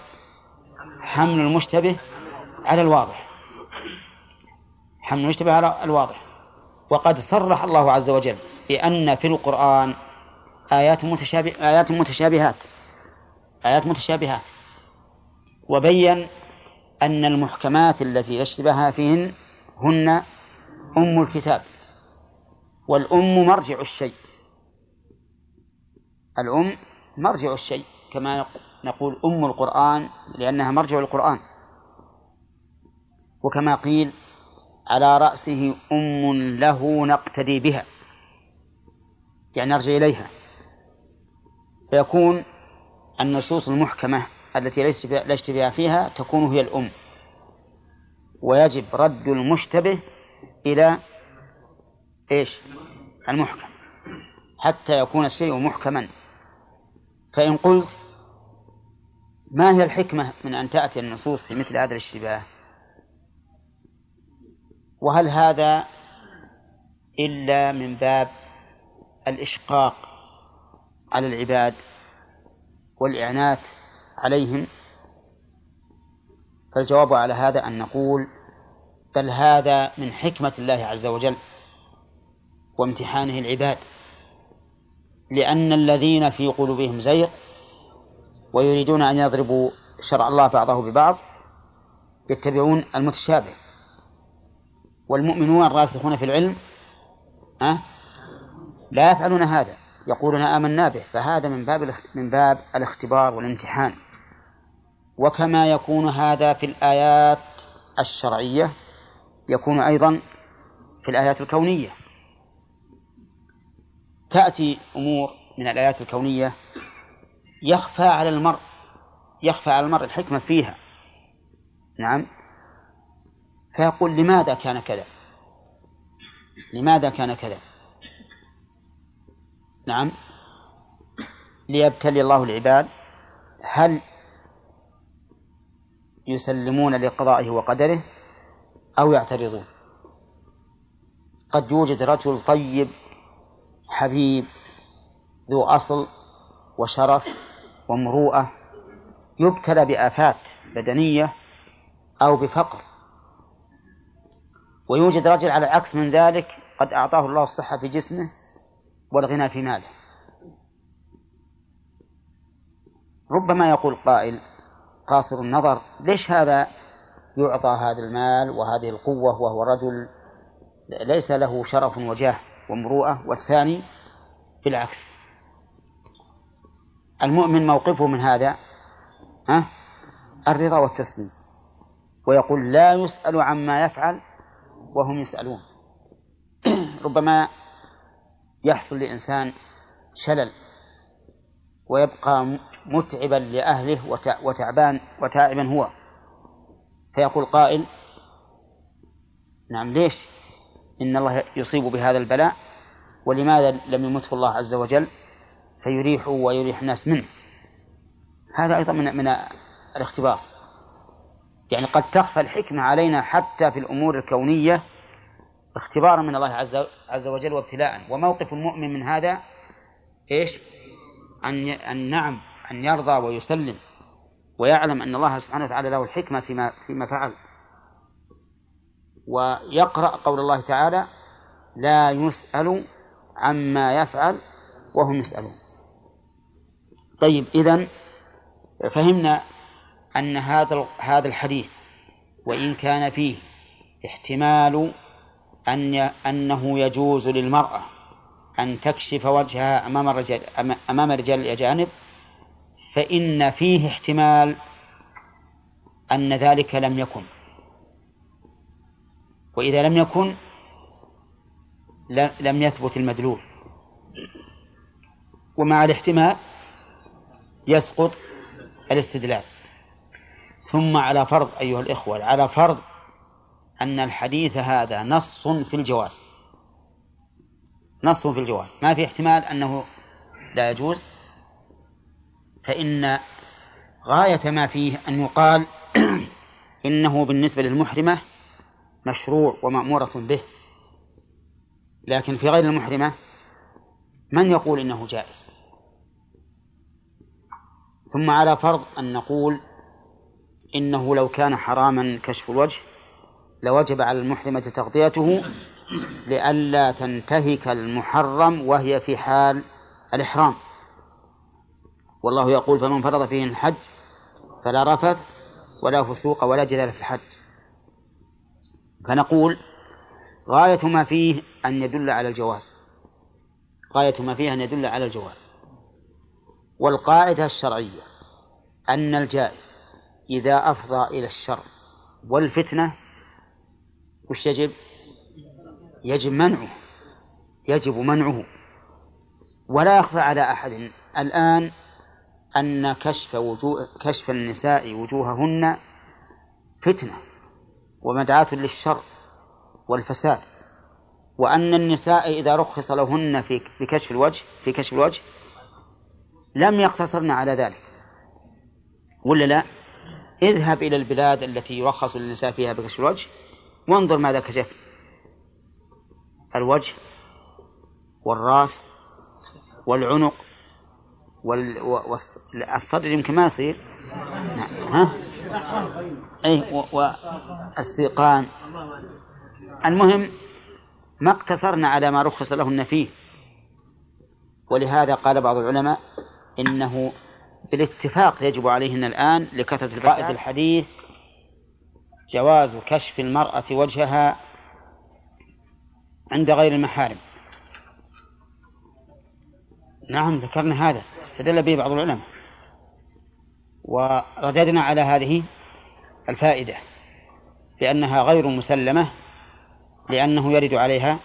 حمل المشتبه على الواضح حمل المشتبه على الواضح. وقد صرح الله عز وجل بأن في القرآن آيات متشابه آيات متشابهات آيات متشابهات وبين أن المحكمات التي اشتبه فيهن هن أم الكتاب والأم مرجع الشيء. الأم مرجع الشيء كما نقول أم القرآن لأنها مرجع القرآن. وكما قيل على رأسه أم له نقتدي بها. يعني نرجع إليها. فيكون النصوص المحكمة التي لا اشتباه فيها تكون هي الأم. ويجب رد المشتبه إلى إيش؟ المحكم. حتى يكون الشيء محكما. فإن قلت ما هي الحكمة من أن تأتي النصوص في مثل هذا الاشتباه؟ وهل هذا إلا من باب الإشقاق على العباد والإعنات عليهم فالجواب على هذا أن نقول بل هذا من حكمة الله عز وجل وامتحانه العباد لأن الذين في قلوبهم زيغ ويريدون أن يضربوا شرع الله بعضه ببعض يتبعون المتشابه والمؤمنون الراسخون في العلم أه؟ لا يفعلون هذا يقولون آمنا به فهذا من باب من باب الاختبار والامتحان وكما يكون هذا في الآيات الشرعية يكون أيضا في الآيات الكونية. تأتي أمور من الآيات الكونية يخفى على المرء يخفى على المرء الحكمة فيها. نعم. فيقول لماذا كان كذا؟ لماذا كان كذا؟ نعم. ليبتلي الله العباد. هل يسلمون لقضائه وقدره أو يعترضون. قد يوجد رجل طيب حبيب ذو أصل وشرف ومروءة يبتلى بآفات بدنية أو بفقر. ويوجد رجل على العكس من ذلك قد أعطاه الله الصحة في جسمه والغنى في ماله. ربما يقول قائل قاصر النظر ليش هذا يعطى هذا المال وهذه القوة وهو رجل ليس له شرف وجاه ومروءة؟ والثاني بالعكس. المؤمن موقفه من هذا ها؟ الرضا والتسليم. ويقول لا يسأل عما يفعل وهم يسألون. ربما يحصل لإنسان شلل ويبقى متعبا لأهله وتعبان وتائبا هو. فيقول قائل نعم ليش؟ إن الله يصيب بهذا البلاء ولماذا لم يمته الله عز وجل؟ فيريح ويريح الناس منه. هذا أيضا من من الاختبار. يعني قد تخفى الحكمة علينا حتى في الأمور الكونية اختبارا من الله عز عز وجل وابتلاء. وموقف المؤمن من هذا إيش؟ أن أن نعم أن يرضى ويسلم ويعلم أن الله سبحانه وتعالى له الحكمة فيما فيما فعل. ويقرأ قول الله تعالى لا يسأل عما يفعل وهم يسألون. طيب إذن فهمنا أن هذا هذا الحديث وإن كان فيه احتمال أن أنه يجوز للمرأة أن تكشف وجهها أمام الرجال أمام الرجال الأجانب فإن فيه احتمال أن ذلك لم يكن. وإذا لم يكن لم يثبت المدلول. ومع الاحتمال يسقط الاستدلال. ثم على فرض أيها الإخوة على فرض أن الحديث هذا نص في الجواز. نص في الجواز. ما في احتمال أنه لا يجوز. فإن غاية ما فيه أن يقال إنه بالنسبة للمحرمة مشروع ومأمورة به. لكن في غير المحرمة من يقول إنه جائز؟ ثم على فرض أن نقول إنه لو كان حراما كشف الوجه لوجب على المحرمة تغطيته لئلا تنتهك المحرم وهي في حال الإحرام. والله يقول فمن فرض فيه الحج فلا رفث ولا فسوق ولا جدال في الحج. فنقول غاية ما فيه أن يدل على الجواز. غاية ما فيه أن يدل على الجواز. والقاعدة الشرعية أن الجائز إذا أفضى إلى الشر والفتنة وش يجب؟ يجب منعه. يجب منعه. ولا يخفى على أحد. الآن أن كشف وجوه كشف النساء وجوههن فتنة ومدعاة للشر والفساد وأن النساء إذا رخص لهن في في كشف الوجه في كشف الوجه لم يقتصرن على ذلك ولا لا؟ اذهب إلى البلاد التي يرخص للنساء فيها بكشف الوجه وانظر ماذا كشف الوجه والراس والعنق وال... والصدر يمكن ما يصير. ها؟ أي والسيقان المهم ما اقتصرنا على ما رخص لهن فيه ولهذا قال بعض العلماء إنه بالاتفاق يجب عليهن الآن لكثرة الفائد الحديث جواز كشف المرأة وجهها عند غير المحارم. نعم ذكرنا هذا. استدل به بعض العلماء. ورددنا على هذه الفائدة بأنها غير مسلمة لأنه يرد عليها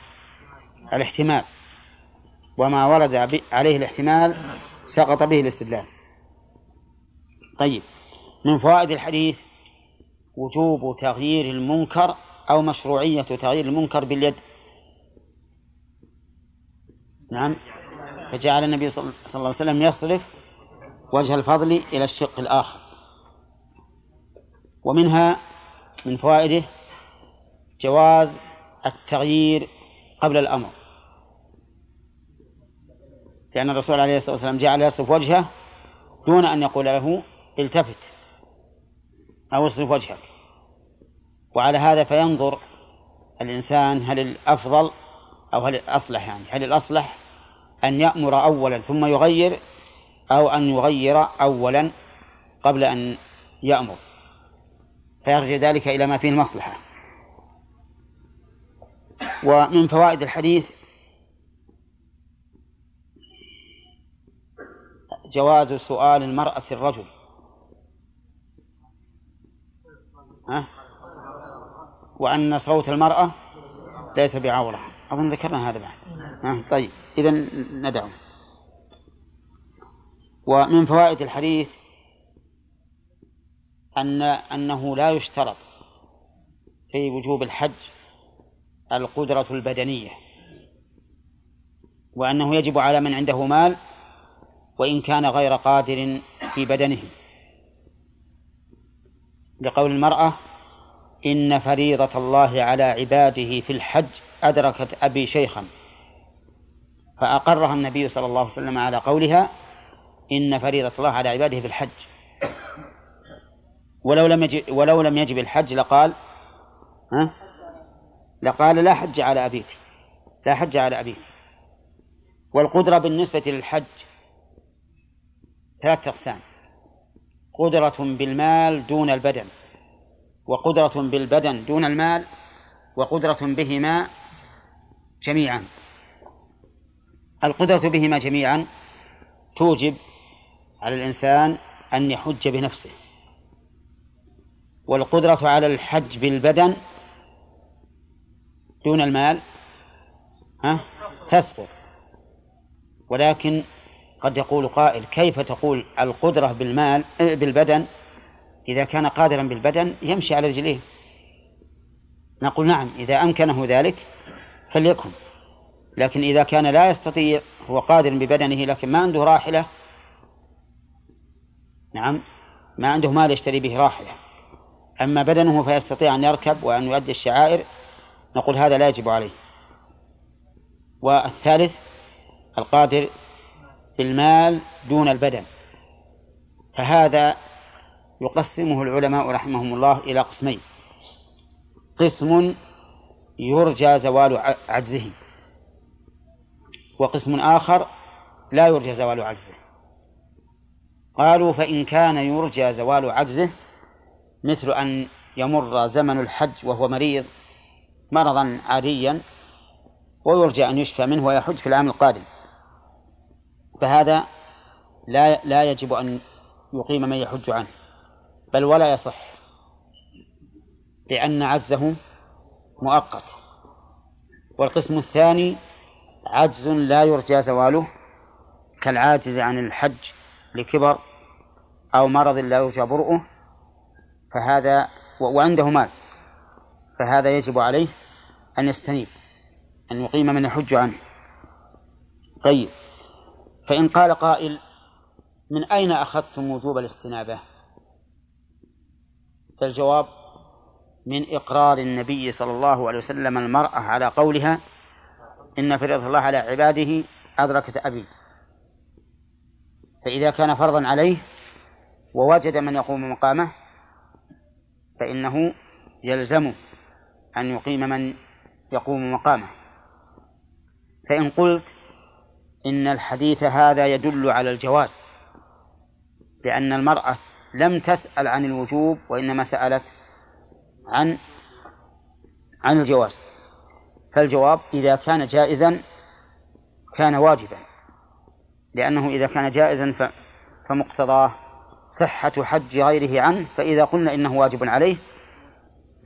الاحتمال. وما ورد عليه الاحتمال سقط به الاستدلال. طيب من فوائد الحديث وجوب تغيير المنكر أو مشروعية تغيير المنكر باليد. نعم. فجعل النبي صلى الله عليه وسلم يصرف وجه الفضل إلى الشق الآخر. ومنها من فوائده جواز التغيير قبل الأمر. لأن الرسول عليه الصلاة والسلام جعل يصرف وجهه دون أن يقول له التفت أو اصرف وجهك. وعلى هذا فينظر الإنسان هل الأفضل أو هل الأصلح يعني هل الأصلح أن يأمر أولا ثم يغير أو أن يغير أولا قبل أن يأمر. فيرجع ذلك إلى ما فيه المصلحة. ومن فوائد الحديث جواز سؤال المرأة الرجل. ها؟ وأن صوت المرأة ليس بعورة. أظن ذكرنا هذا بعد. ها؟ طيب. إذا ندعو. ومن فوائد الحديث أن أنه لا يشترط في وجوب الحج القدرة البدنية وأنه يجب على من عنده مال وإن كان غير قادر في بدنه. لقول المرأة إن فريضة الله على عباده في الحج أدركت أبي شيخا. فأقرها النبي صلى الله عليه وسلم على قولها إن فريضة الله على عباده في الحج. ولو لم يجب ولو لم يجب الحج لقال ها؟ لقال لا حج على أبيك. لا حج على أبيك. والقدرة بالنسبة للحج ثلاثة أقسام. قدرة بالمال دون البدن وقدرة بالبدن دون المال وقدرة بهما جميعا. القدرة بهما جميعا توجب على الإنسان أن يحج بنفسه والقدرة على الحج بالبدن دون المال ها تسقط. ولكن قد يقول قائل كيف تقول القدرة بالمال بالبدن؟ إذا كان قادرا بالبدن يمشي على رجليه. نقول نعم إذا أمكنه ذلك فليكن. لكن إذا كان لا يستطيع هو قادر ببدنه لكن ما عنده راحلة نعم ما عنده مال يشتري به راحلة. أما بدنه فيستطيع أن يركب وأن يؤدي الشعائر نقول هذا لا يجب عليه. والثالث القادر بالمال دون البدن. فهذا يقسمه العلماء رحمهم الله إلى قسمين. قسم يرجى زوال عجزه. وقسم آخر لا يرجى زوال عجزه. قالوا فإن كان يرجى زوال عجزه مثل أن يمر زمن الحج وهو مريض مرضا عاديا ويرجى أن يشفى منه ويحج في العام القادم. فهذا لا لا يجب أن يقيم من يحج عنه بل ولا يصح لأن عجزه مؤقت. والقسم الثاني عجز لا يرجى زواله كالعاجز عن الحج لكبر أو مرض لا يرجى برؤه فهذا وعنده مال فهذا يجب عليه أن يستنيب أن يقيم من يحج عنه. طيب فإن قال قائل من أين أخذتم وجوب الاستنابة؟ فالجواب من إقرار النبي صلى الله عليه وسلم المرأة على قولها إن فريضة الله على عباده أدركت أبي. فإذا كان فرضا عليه ووجد من يقوم مقامه فإنه يلزمه أن يقيم من يقوم مقامه. فإن قلت إن الحديث هذا يدل على الجواز لأن المرأة لم تسأل عن الوجوب وإنما سألت عن عن الجواز. فالجواب إذا كان جائزا كان واجبا لأنه إذا كان جائزا فمقتضاه صحة حج غيره عنه فإذا قلنا إنه واجب عليه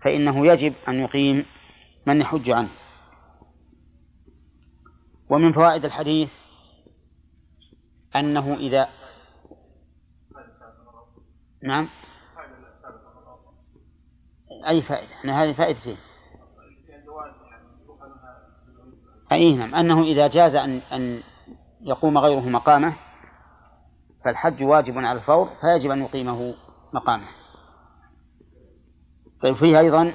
فإنه يجب أن يقيم من يحج عنه. ومن فوائد الحديث أنه إذا نعم؟ أي فائدة؟ أنا هذه فائدتين أي نعم. أنه إذا جاز أن أن يقوم غيره مقامه فالحج واجب على الفور فيجب أن يقيمه مقامه. طيب فيه أيضا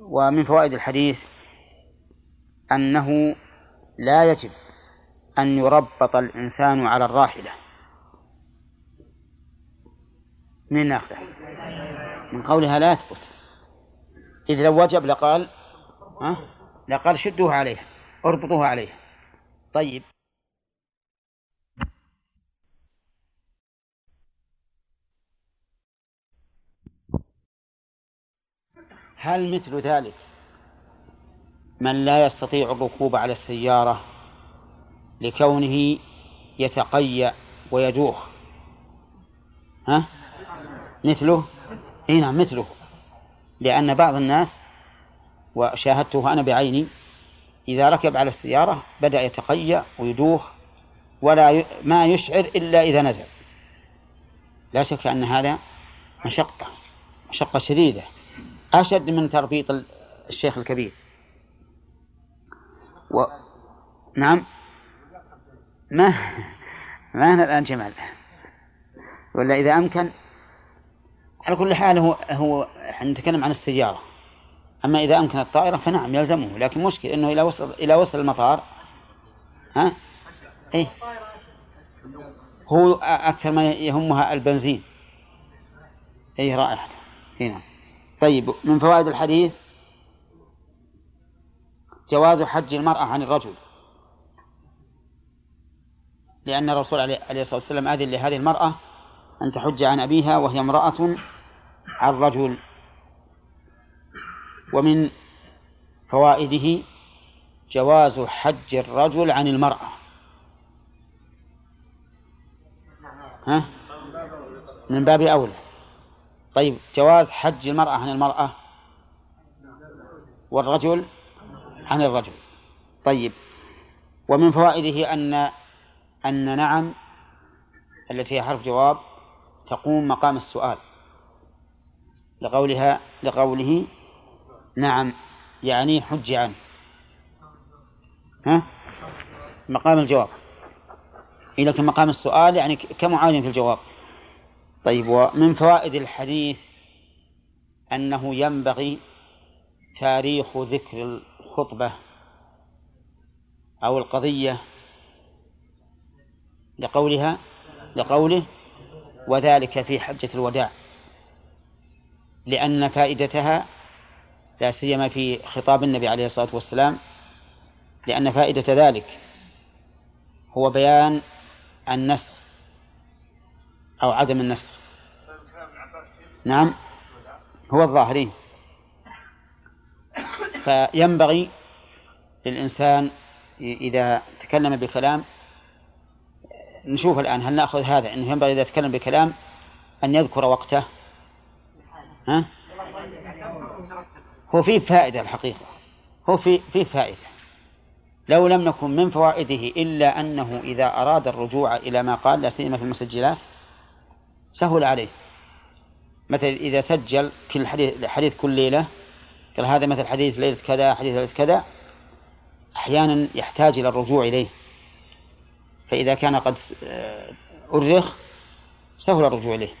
ومن فوائد الحديث أنه لا يجب أن يربط الإنسان على الراحلة. من ناخذه من قولها لا يثبت. إذ لو وجب لقال ها؟ لقال شدوه عليها اربطوه عليها. طيب. هل مثل ذلك من لا يستطيع الركوب على السيارة لكونه يتقيأ ويدوخ؟ ها؟ مثله؟ اي نعم مثله. لأن بعض الناس وشاهدته أنا بعيني إذا ركب على السيارة بدأ يتقيأ ويدوخ ولا ي... ما يشعر إلا إذا نزل. لا شك أن هذا مشقة مشقة شديدة أشد من تربيط الشيخ الكبير. و... نعم. ما ما هنا الآن جمال. ولا إذا أمكن على كل حال هو هو نتكلم عن السيارة. أما إذا أمكن الطائرة فنعم يلزمه. لكن مشكل أنه إلى وصل إلى وصل المطار ها؟ إيه. هو أكثر ما يهمها البنزين. أي رائحة هنا طيب من فوائد الحديث؟ جواز حج المرأة عن الرجل. لأن الرسول عليه الصلاة والسلام أذن لهذه المرأة أن تحج عن أبيها وهي امرأة عن رجل. ومن فوائده جواز حج الرجل عن المرأة. ها؟ من باب أولى. طيب جواز حج المرأة عن المرأة والرجل عن الرجل. طيب ومن فوائده أن أن نعم التي هي حرف جواب تقوم مقام السؤال. لقولها لقوله نعم. يعني حج عنه. ها؟ مقام الجواب. لكن مقام السؤال يعني كمعاون في الجواب. طيب ومن فوائد الحديث أنه ينبغي تاريخ ذكر الخطبة أو القضية لقولها لقوله وذلك في حجة الوداع لأن فائدتها لا سيما في خطاب النبي عليه الصلاة والسلام لأن فائدة ذلك هو بيان النسخ أو عدم النسخ. نعم هو الظاهرين. فينبغي للإنسان إذا تكلم بكلام نشوف الآن هل نأخذ هذا أنه ينبغي إذا تكلم بكلام أن يذكر وقته. ها؟ هو فيه فائدة الحقيقة. هو فيه, فيه فائدة. لو لم نكن من فوائده إلا أنه إذا أراد الرجوع إلى ما قال لا سيما في المسجلات سهل عليه. مثلا إذا سجل كل حديث, حديث كل ليلة قال هذا مثل حديث ليلة كذا حديث ليلة كذا أحيانا يحتاج إلى الرجوع إليه. فإذا كان قد أرخ سهل الرجوع إليه.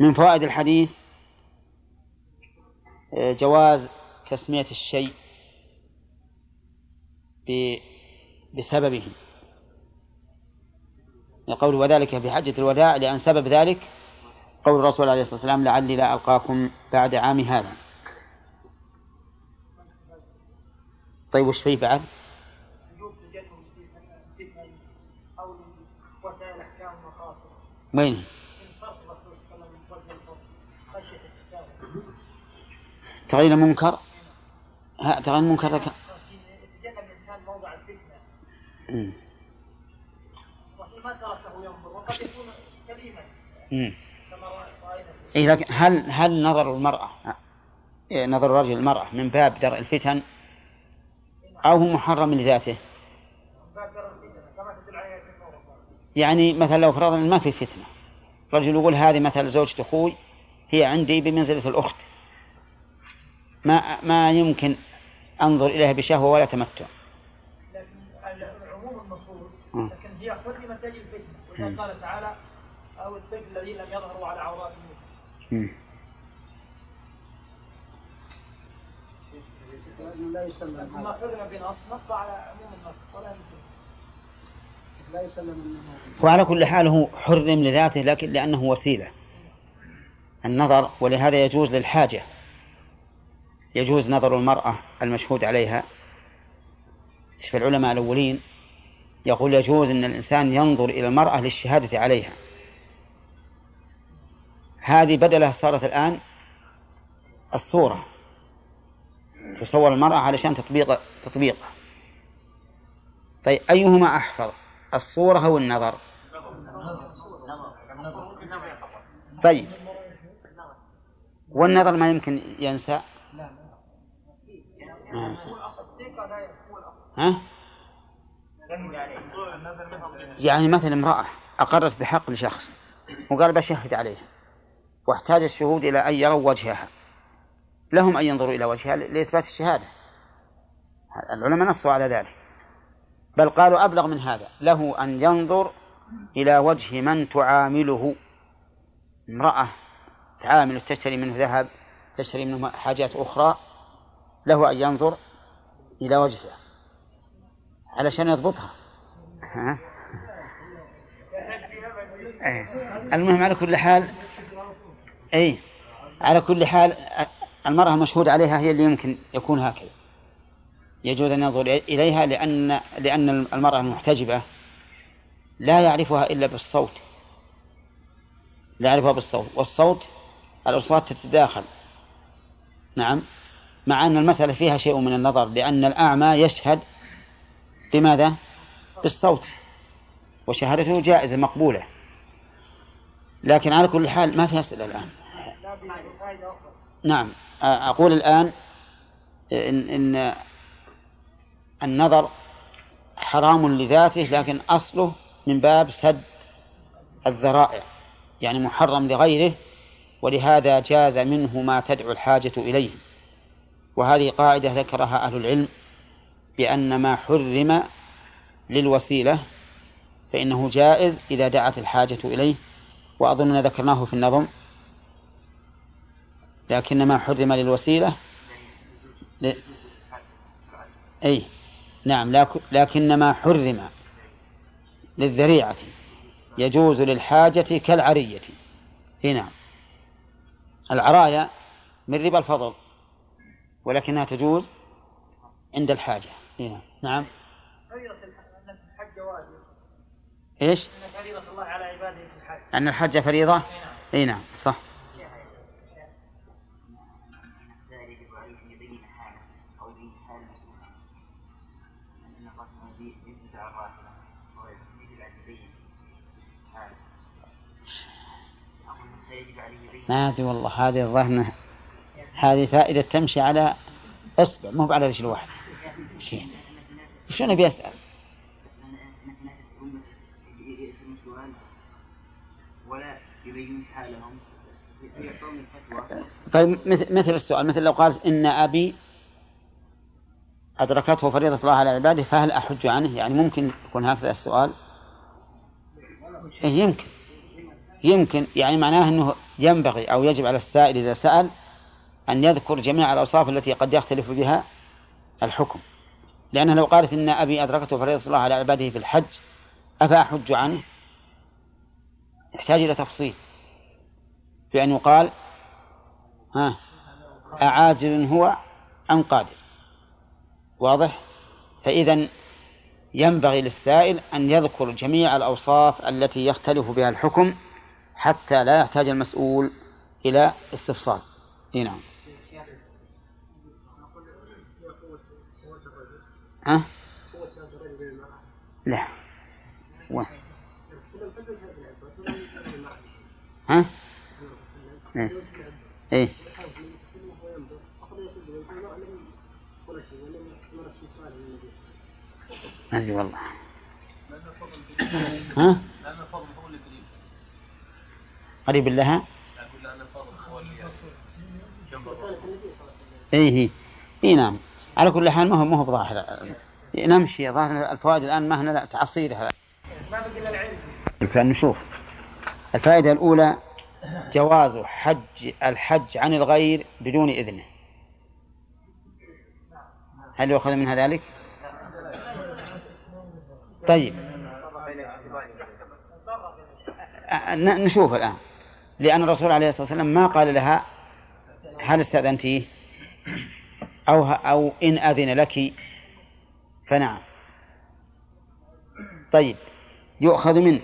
من فوائد الحديث جواز تسمية الشيء بسببه قوله وذلك في حجة الوداع لأن سبب ذلك قول الرسول عليه الصلاة والسلام لعلي لا ألقاكم بعد عام هذا طيب وش فيه بعد؟ وين؟ تغيير منكر ها تغيير منكر لك. إيه لكن هل هل نظر المرأة إيه، نظر الرجل المرأة من باب درء الفتن أو هو محرم لذاته؟ يعني مثلا لو فرضنا ما في فتنة رجل يقول هذه مثلا زوجة أخوي هي عندي بمنزلة الأخت. ما ما يمكن أنظر إليها بشهوة ولا تمتع. لكن عموم النصوص لكن هي حرمت أجل الفتنة قال تعالى أو الطفل الذين لم يظهروا على عورات المسلم لا يسلم ما حرم بنص نص على عموم النص ولا لا يسلم وعلى كل حال هو حرم لذاته لكن لأنه وسيلة. النظر ولهذا يجوز للحاجة. يجوز نظر المرأة المشهود عليها. شوف العلماء الأولين يقول يجوز أن الإنسان ينظر إلى المرأة للشهادة عليها. هذه بدلها صارت الآن الصورة. تصور المرأة علشان تطبيق تطبيقها. طيب أيهما أحفظ الصورة أو النظر؟ طيب والنظر ما يمكن ينسى؟ ها؟ يعني مثلا امرأة أقرت بحق لشخص وقال بشهد عليها واحتاج الشهود إلى أن يروا وجهها. لهم أن ينظروا إلى وجهها لإثبات الشهادة. العلماء نصوا على ذلك. بل قالوا أبلغ من هذا. له أن ينظر إلى وجه من تعامله. امرأة تعامل تشتري منه ذهب تشتري منه حاجات أخرى. له أن ينظر إلى وجهها علشان يضبطها. ها؟ إيه. المهم على كل حال أي على كل حال المرأة المشهود عليها هي اللي يمكن يكون هكذا. يجوز أن ينظر إليها لأن لأن المرأة المحتجبة لا يعرفها إلا بالصوت. لا يعرفها بالصوت والصوت الأصوات تتداخل. نعم. مع أن المسألة فيها شيء من النظر لأن الأعمى يشهد بماذا؟ بالصوت. وشهادته جائزة مقبولة. لكن على كل حال ما في أسئلة الآن. نعم أقول الآن إن, إن النظر حرام لذاته لكن أصله من باب سد الذرائع. يعني محرم لغيره ولهذا جاز منه ما تدعو الحاجة إليه. وهذه قاعدة ذكرها أهل العلم بأن ما حرم للوسيلة فإنه جائز إذا دعت الحاجة إليه وأظننا ذكرناه في النظم. لكن ما حرم للوسيلة؟ ل... أي نعم لكن ما حرم للذريعة يجوز للحاجة كالعرية. هنا العرايا من ربا الفضل. ولكنها تجوز عند الحاجة هنا نعم الحج واجب إيش؟ أن فريضة الله على عباده في الحج أن الحج فريضة؟ اي نعم صح ما أدري والله هذه الظهر هذه فائدة تمشي على إصبع مو على رجل واحد. شيء. يبين حالهم طيب مثل مثل السؤال مثل لو قال إن أبي أدركته فريضة الله على عباده فهل أحج عنه؟ يعني ممكن يكون هكذا السؤال. إيه يمكن. يمكن. يعني معناه أنه ينبغي أو يجب على السائل إذا سأل أن يذكر جميع الأوصاف التي قد يختلف بها الحكم. لأنه لو قالت إن أبي أدركته فريضة الله على عباده في الحج أفأحج عنه؟ يحتاج إلى تفصيل. بأن يقال ها أعاجل هو أم قادر؟ واضح؟ فإذا ينبغي للسائل أن يذكر جميع الأوصاف التي يختلف بها الحكم حتى لا يحتاج المسؤول إلى استفصال. نعم. ها؟ لا و... ها؟ إيه إيه ما ادري والله ها؟ قريب لها؟ إيه اي نعم على كل حال ما هو ما هو بظاهر. نمشي. ظاهر الفوائد الآن ما هنا تعصيرها نشوف. الفائدة الأولى جواز حج الحج عن الغير بدون إذنه. هل يؤخذ منها ذلك؟ طيب. نشوف الآن. لأن الرسول عليه الصلاة والسلام ما قال لها هل استأذنتيه؟ أو أو إن أذن لك فنعم. طيب يؤخذ من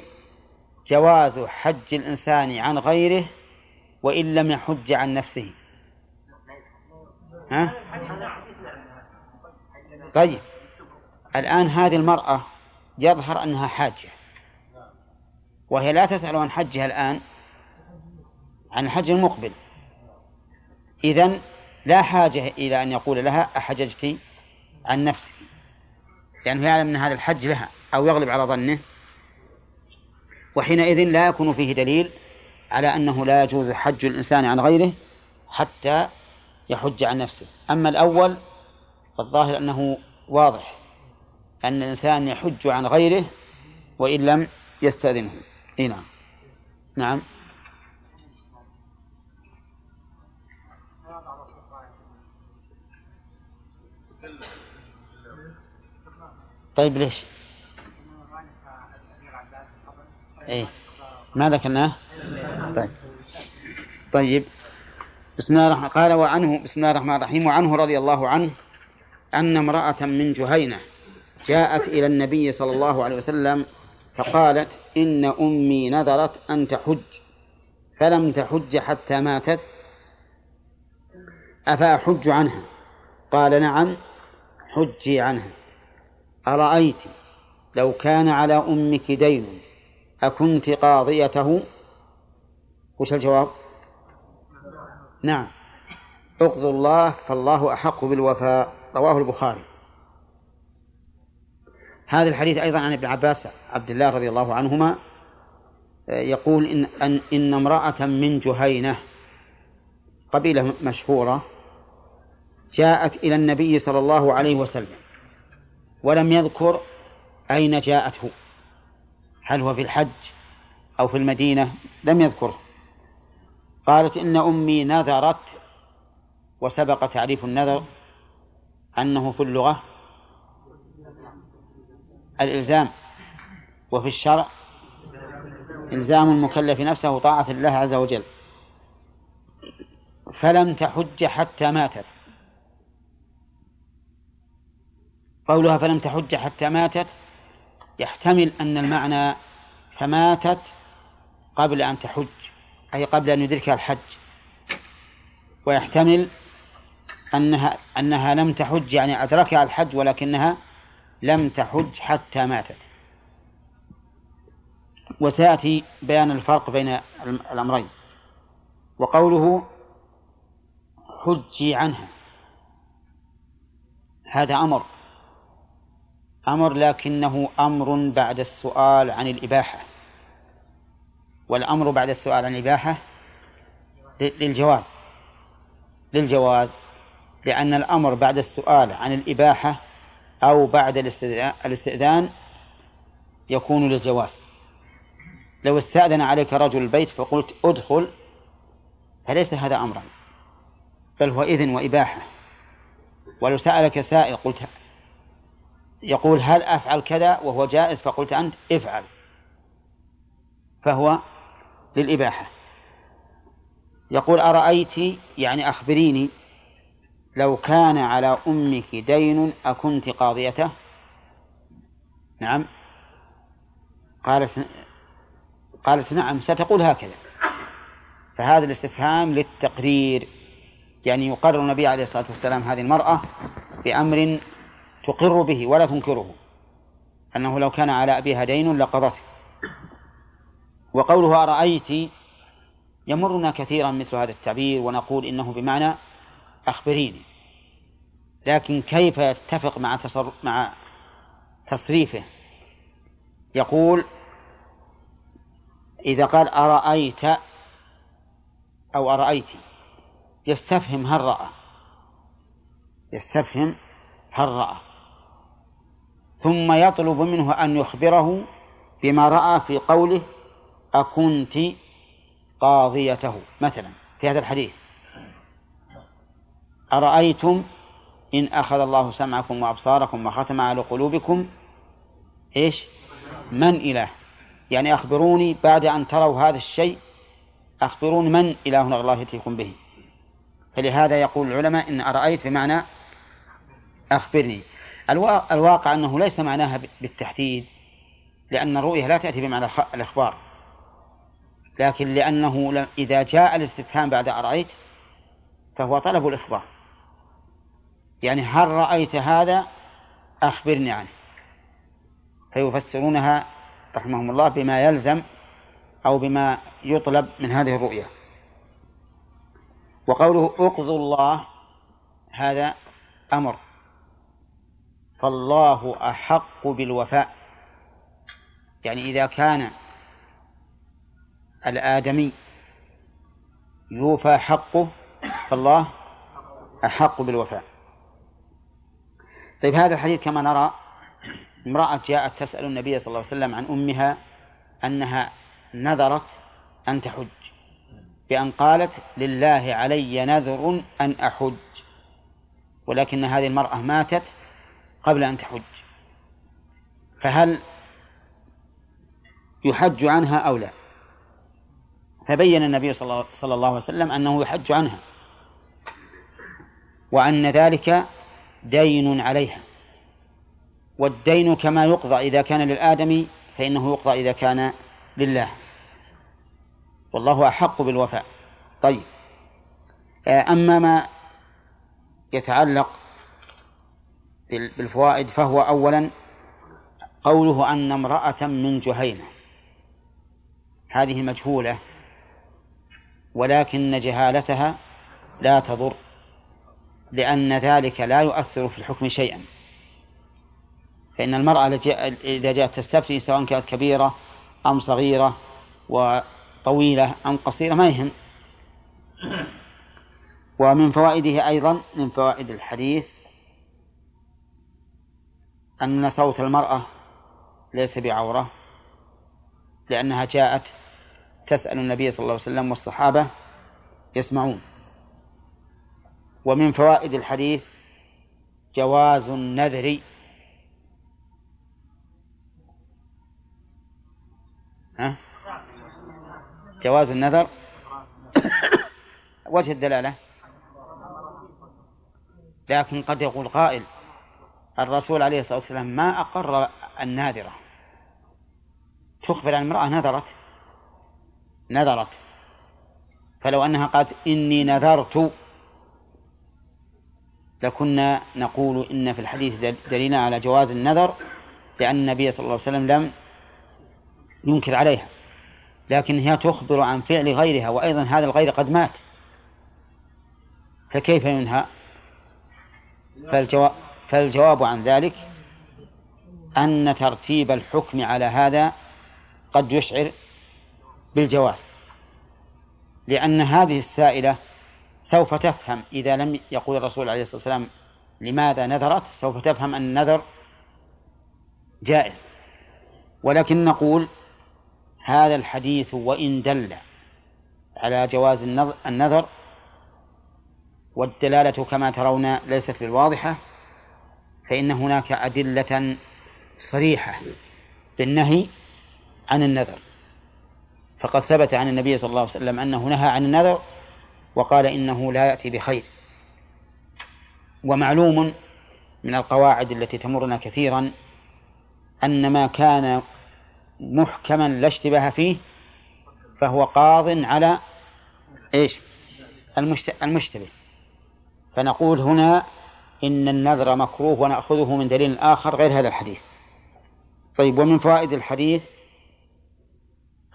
جواز حج الإنسان عن غيره وإن لم يحج عن نفسه. ها؟ طيب الآن هذه المرأة يظهر أنها حاجة وهي لا تسأل عن حجها الآن عن الحج المقبل. إذن لا حاجة إلى أن يقول لها أحججت عن نفسك لأنه يعلم أن هذا الحج لها أو يغلب على ظنه. وحينئذ لا يكون فيه دليل على أنه لا يجوز حج الإنسان عن غيره حتى يحج عن نفسه. أما الأول فالظاهر أنه واضح أن الإنسان يحج عن غيره وإن لم يستأذنه. إيه نعم. نعم. طيب ليش؟ إيه. ما ذكرناه؟ طيب. طيب. بسم الله الرحمن قال وعنه بسم الله الرحمن الرحيم وعنه رضي الله عنه أن امرأة من جهينة جاءت إلى النبي صلى الله عليه وسلم فقالت إن أمي نذرت أن تحج فلم تحج حتى ماتت. أفأحج عنها؟ قال نعم حجي عنها. أرأيت لو كان على أمك دين أكنت قاضيته؟ وش الجواب؟ نعم. اقضوا الله فالله أحق بالوفاء. رواه البخاري. هذا الحديث أيضا عن ابن عباس عبد الله رضي الله عنهما يقول إن, أن, إن امرأة من جهينة قبيلة مشهورة جاءت إلى النبي صلى الله عليه وسلم. ولم يذكر أين جاءته. هل هو في الحج أو في المدينة؟ لم يذكره. قالت إن أمي نذرت وسبق تعريف النذر أنه في اللغة الإلزام وفي الشرع إلزام المكلف نفسه طاعة الله عز وجل. فلم تحج حتى ماتت. قولها فلم تحج حتى ماتت. يحتمل أن المعنى فماتت قبل أن تحج أي قبل أن يدركها الحج. ويحتمل أنها أنها لم تحج يعني أدركها الحج ولكنها لم تحج حتى ماتت. وسيأتي بيان الفرق بين الأمرين. وقوله حجي عنها. هذا أمر أمر لكنه أمر بعد السؤال عن الإباحة. والأمر بعد السؤال عن الإباحة للجواز. للجواز لأن الأمر بعد السؤال عن الإباحة أو بعد الاستئذان يكون للجواز. لو استأذن عليك رجل البيت فقلت ادخل فليس هذا أمرا بل هو إذن وإباحة. ولو سألك سائل قلت يقول هل أفعل كذا وهو جائز؟ فقلت أنت افعل. فهو للإباحة. يقول أرأيت؟ يعني أخبريني. لو كان على أمك دين أكنت قاضيته؟ نعم. قالت قالت نعم ستقول هكذا. فهذا الاستفهام للتقرير. يعني يقرر النبي عليه الصلاة والسلام هذه المرأة بأمر تقر به ولا تنكره. أنه لو كان على أبيها دين لقضته. وقوله أرأيت يمرنا كثيرا مثل هذا التعبير ونقول إنه بمعنى أخبريني. لكن كيف يتفق مع تصر... مع تصريفه؟ يقول إذا قال أرأيت أو أرأيت يستفهم هل رأى. يستفهم هل رأى. ثم يطلب منه أن يخبره بما رأى في قوله أكنت قاضيته مثلا في هذا الحديث. أرأيتم إن أخذ الله سمعكم وأبصاركم وختم على قلوبكم؟ إيش؟ من إله؟ يعني أخبروني بعد أن تروا هذا الشيء أخبروني من إله غير الله يأتيكم به. فلهذا يقول العلماء إن أرأيت بمعنى أخبرني. الواقع أنه ليس معناها بالتحديد لأن الرؤية لا تأتي بمعنى الإخبار. لكن لأنه إذا جاء الاستفهام بعد أرأيت فهو طلب الإخبار. يعني هل رأيت هذا؟ أخبرني عنه. فيفسرونها رحمهم الله بما يلزم أو بما يطلب من هذه الرؤية. وقوله اقضوا الله هذا أمر. فالله أحق بالوفاء. يعني إذا كان الآدمي يوفى حقه فالله أحق بالوفاء. طيب هذا الحديث كما نرى امرأة جاءت تسأل النبي صلى الله عليه وسلم عن أمها أنها نذرت أن تحج بأن قالت لله علي نذر أن أحج ولكن هذه المرأة ماتت قبل أن تحج. فهل يحج عنها أو لا؟ فبين النبي صلى الله عليه وسلم أنه يحج عنها. وأن ذلك دين عليها. والدين كما يقضى إذا كان للآدمي فإنه يقضى إذا كان لله. والله أحق بالوفاء. طيب. أما ما يتعلق بالفوائد فهو أولا قوله أن امرأة من جهينة. هذه مجهولة ولكن جهالتها لا تضر لأن ذلك لا يؤثر في الحكم شيئا. فإن المرأة إذا جاءت تستفتي سواء كانت كبيرة أم صغيرة وطويلة أم قصيرة ما يهم. ومن فوائده أيضا من فوائد الحديث أن صوت المرأة ليس بعورة لأنها جاءت تسأل النبي صلى الله عليه وسلم والصحابة يسمعون. ومن فوائد الحديث جواز النذر. ها؟ جواز النذر. وجه الدلالة. لكن قد يقول قائل الرسول عليه الصلاة والسلام ما أقر الناذرة تخبر أن امرأة نذرت. نذرت. فلو أنها قالت إني نذرت لكنا نقول إن في الحديث دليل على جواز النذر لأن النبي صلى الله عليه وسلم لم ينكر عليها. لكن هي تخبر عن فعل غيرها وأيضا هذا الغير قد مات. فكيف ينهى؟ فالجواب, فالجواب عن ذلك أن ترتيب الحكم على هذا قد يشعر بالجواز لأن هذه السائلة سوف تفهم إذا لم يقول الرسول عليه الصلاة والسلام لماذا نذرت سوف تفهم أن النذر جائز. ولكن نقول هذا الحديث وإن دل على جواز النذر والدلالة كما ترون ليست بالواضحة فإن هناك أدلة صريحة بالنهي عن النذر. فقد ثبت عن النبي صلى الله عليه وسلم أنه نهى عن النذر وقال إنه لا يأتي بخير. ومعلوم من القواعد التي تمرنا كثيرا أن ما كان محكما لا اشتباه فيه فهو قاض على إيش؟ المشتبه. فنقول هنا إن النذر مكروه ونأخذه من دليل آخر غير هذا الحديث. طيب ومن فوائد الحديث؟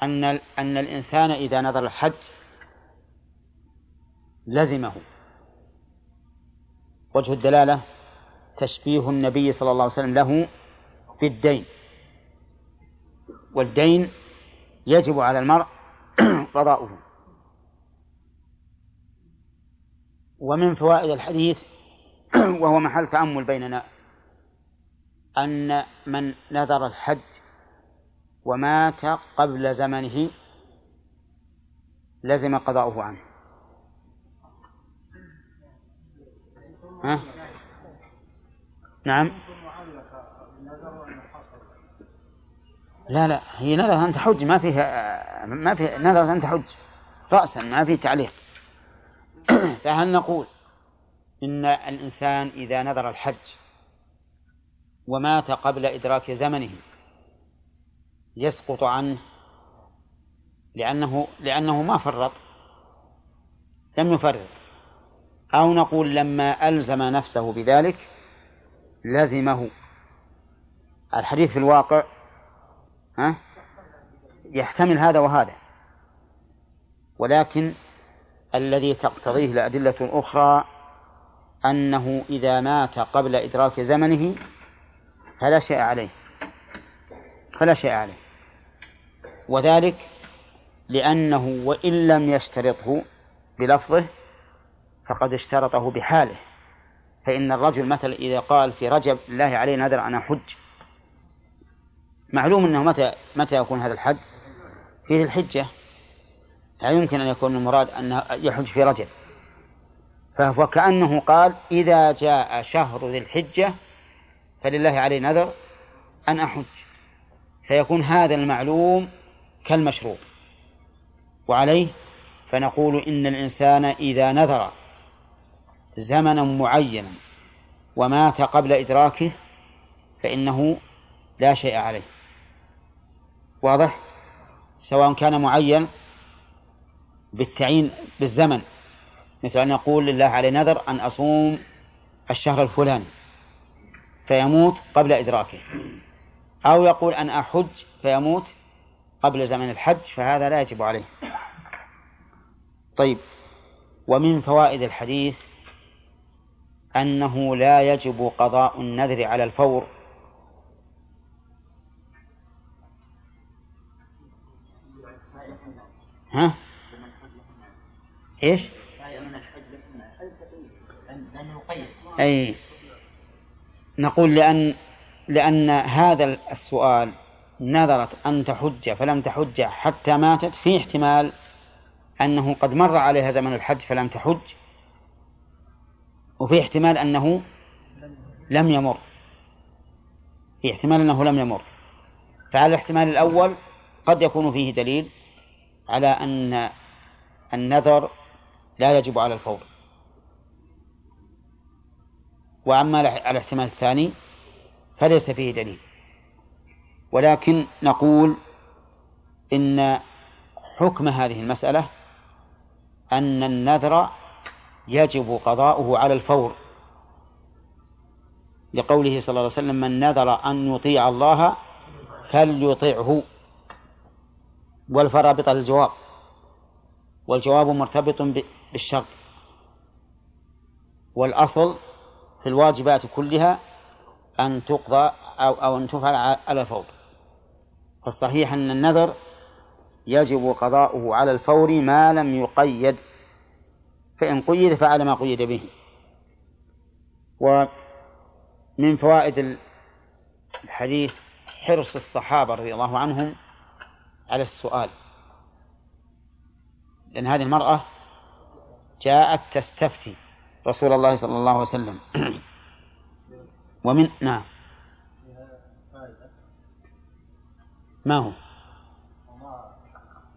أن أن الإنسان إذا نذر الحج لزمه. وجه الدلالة تشبيه النبي صلى الله عليه وسلم له بالدين. والدين يجب على المرء قضاؤه. ومن فوائد الحديث وهو محل تأمل بيننا أن من نذر الحج ومات قبل زمنه لزم قضاؤه عنه. ها؟ نعم. لا لا هي نذر أن تحج ما فيها ما في نذر أن تحج رأسا ما في تعليق. فهل نقول إن الإنسان إذا نذر الحج ومات قبل إدراك زمنه يسقط عنه لأنه لأنه ما فرط لم يفرط. أو نقول لما ألزم نفسه بذلك لزمه. الحديث في الواقع ها يحتمل هذا وهذا. ولكن الذي تقتضيه الأدلة الأخرى أنه إذا مات قبل إدراك زمنه فلا شيء عليه. فلا شيء عليه. وذلك لأنه وإن لم يشترطه بلفظه فقد اشترطه بحاله. فإن الرجل مثلا إذا قال في رجب الله عليه نذر أن أحج. معلوم أنه متى متى يكون هذا الحج؟ في ذي الحجة. لا يمكن أن يكون المراد أنه يحج في رجب. فهو كأنه قال إذا جاء شهر ذي الحجة فلله عليه نذر أن أحج. فيكون هذا المعلوم كالمشروع وعليه فنقول إن الإنسان إذا نذر زمنا معينا ومات قبل إدراكه فإنه لا شيء عليه. واضح؟ سواء كان معين بالتعيين بالزمن مثل أن يقول لله علي نذر أن أصوم الشهر الفلاني فيموت قبل إدراكه أو يقول أن أحج فيموت قبل زمن الحج فهذا لا يجب عليه طيب ومن فوائد الحديث أنه لا يجب قضاء النذر على الفور ها؟ إيش؟ أي نقول لأن لأن هذا السؤال نذرت أن تحج فلم تحج حتى ماتت في احتمال أنه قد مر عليها زمن الحج فلم تحج وفي احتمال أنه لم يمر في احتمال أنه لم يمر. فعلى الاحتمال الأول قد يكون فيه دليل على أن النذر لا يجب على الفور. وأما على الاحتمال الثاني فليس فيه دليل. ولكن نقول إن حكم هذه المسألة أن النذر يجب قضاؤه على الفور. لقوله صلى الله عليه وسلم من نذر أن يطيع الله فليطعه. والفرابط الجواب والجواب مرتبط بالشرط. والأصل في الواجبات كلها أن تقضى أو أو أن تفعل على الفور. فالصحيح أن النذر يجب قضاؤه على الفور ما لم يقيد. فإن قيد فعل ما قيد به. ومن فوائد الحديث حرص الصحابة رضي الله عنهم على السؤال. لأن هذه المرأة جاءت تستفتي رسول الله صلى الله عليه وسلم. ومن نعم. ما هو؟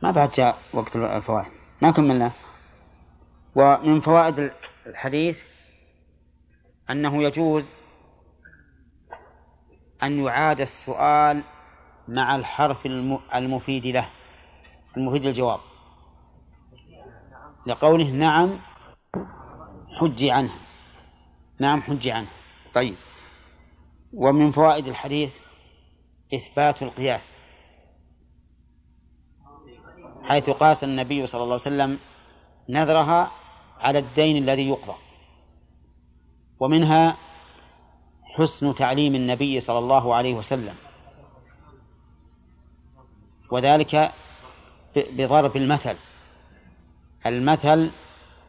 ما بعد جاء وقت الفوائد. ما كملنا ومن فوائد الحديث أنه يجوز أن يعاد السؤال مع الحرف المفيد له. المفيد للجواب. لقوله نعم حج عنه. نعم حج عنه. طيب. ومن فوائد الحديث إثبات القياس حيث قاس النبي صلى الله عليه وسلم نذرها على الدين الذي يقضى ومنها حسن تعليم النبي صلى الله عليه وسلم وذلك بضرب المثل المثل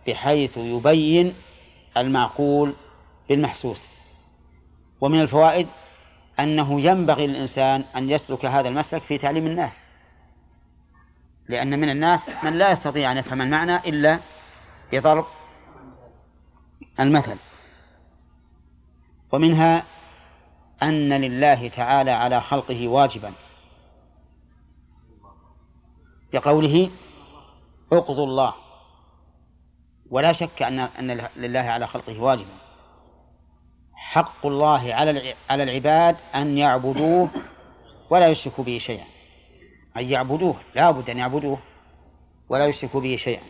بحيث يبين المعقول بالمحسوس. ومن الفوائد أنه ينبغي للإنسان أن يسلك هذا المسلك في تعليم الناس. لأن من الناس من لا يستطيع أن يفهم المعنى إلا بضرب المثل. ومنها أن لله تعالى على خلقه واجبا. لقوله اقضوا الله. ولا شك أن أن لله على خلقه واجبا. حق الله على على العباد أن يعبدوه ولا يشركوا به شيئا. أن يعبدوه لا بد أن يعبدوه ولا يشركوا به شيئا.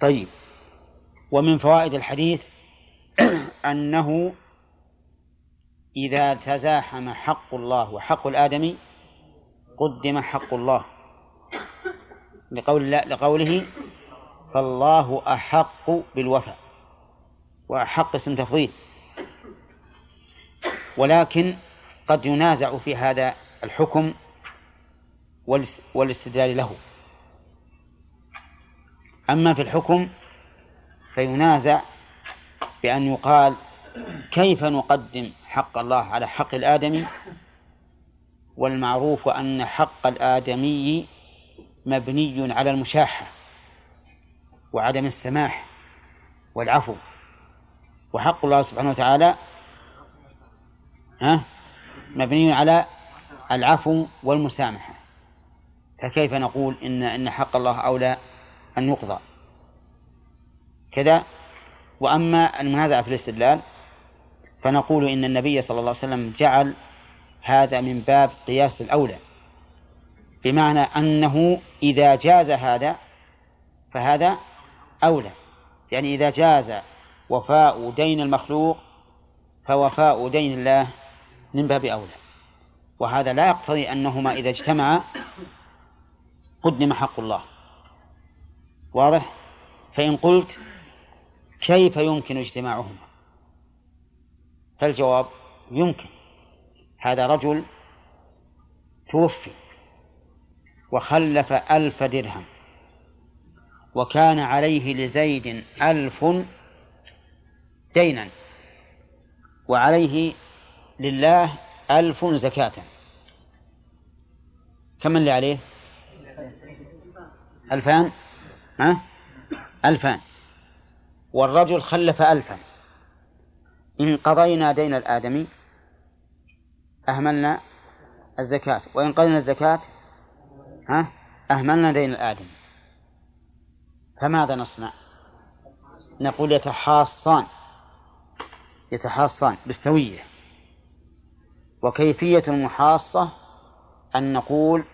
طيب. ومن فوائد الحديث أنه إذا تزاحم حق الله وحق الآدمي قدم حق الله. لقول لقوله فالله أحق بالوفاء. وأحق اسم تفضيل. ولكن قد ينازع في هذا الحكم والاستدلال له. أما في الحكم فينازع بأن يقال كيف نقدم حق الله على حق الآدمي والمعروف أن حق الآدمي مبني على المشاحة وعدم السماح والعفو. وحق الله سبحانه وتعالى ها؟ مبني على العفو والمسامحة. فكيف نقول إن إن حق الله أولى أن يقضى؟ كذا. وأما المنازعة في الاستدلال فنقول إن النبي صلى الله عليه وسلم جعل هذا من باب قياس الأولى. بمعنى أنه إذا جاز هذا فهذا أولى. يعني إذا جاز وفاء دين المخلوق فوفاء دين الله من باب أولى. وهذا لا يقتضي أنهما إذا اجتمعا قدم حق الله. واضح؟ فإن قلت كيف يمكن اجتماعهما؟ فالجواب يمكن. هذا رجل توفي وخلف ألف درهم وكان عليه لزيد ألف دينا وعليه لله ألف زكاة. كم اللي عليه؟ ألفان. ها؟ ألفان. والرجل خلف ألفا. إن قضينا دين الآدمي أهملنا الزكاة. وإن قضينا الزكاة ها؟ أهملنا دين الآدمي فماذا نصنع؟ نقول يتحاصان. يتحاصان بالسوية. وكيفية المحاصة؟ أن نقول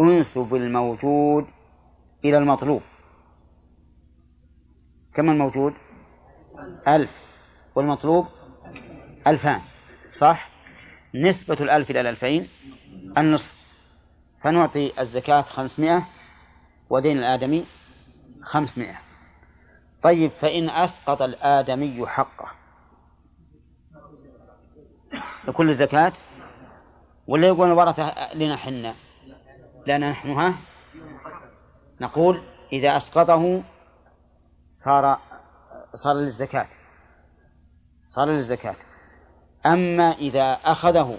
انسب الموجود إلى المطلوب. كم الموجود؟ ألف. والمطلوب؟ ألفان. صح؟ نسبة الألف إلى الألفين النصف. فنعطي الزكاة خمسمائة ودين الآدمي خمسمائة. طيب فإن أسقط الآدمي حقه لكل الزكاة ولا يقول الورثة لنا حنا؟ لنا نحن ها؟ نقول إذا أسقطه صار صار للزكاة. صار للزكاة. أما إذا أخذه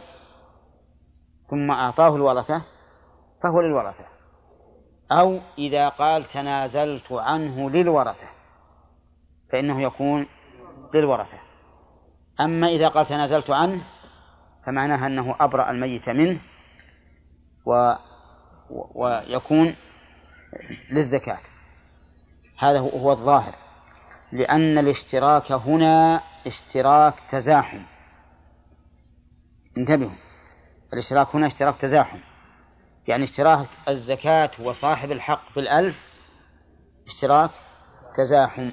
ثم أعطاه الورثة فهو للورثة. أو إذا قال تنازلت عنه للورثة فإنه يكون للورثة. أما إذا قال تنازلت عنه فمعناها أنه أبرأ الميت منه و- ويكون للزكاة. هذا هو الظاهر. لأن الاشتراك هنا اشتراك تزاحم. انتبهوا. الاشتراك هنا اشتراك تزاحم. يعني اشتراك الزكاة وصاحب الحق بالألف اشتراك تزاحم.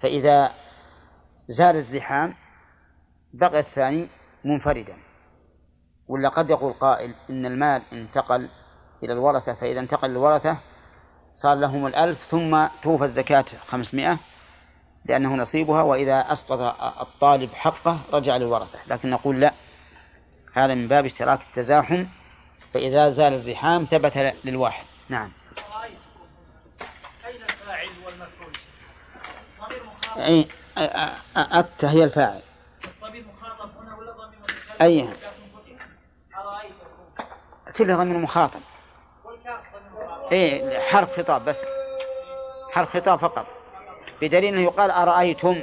فإذا زال الزحام بقي الثاني منفردا ولا قد يقول قائل إن المال انتقل إلى الورثة فإذا انتقل للورثة صار لهم الألف ثم توفى الزكاة خمسمائة لأنه نصيبها وإذا أسقط الطالب حقه رجع للورثة لكن نقول لا هذا من باب اشتراك التزاحم فإذا زال الزحام ثبت للواحد نعم أين الفاعل والمفعول؟ أت هي الفاعل ضمير مخاطب هنا ولا ضمير متكلم؟ أيها. كلها ضمير مخاطب. إيه حرف خطاب بس حرف خطاب فقط بدليل أنه يقال أرأيتم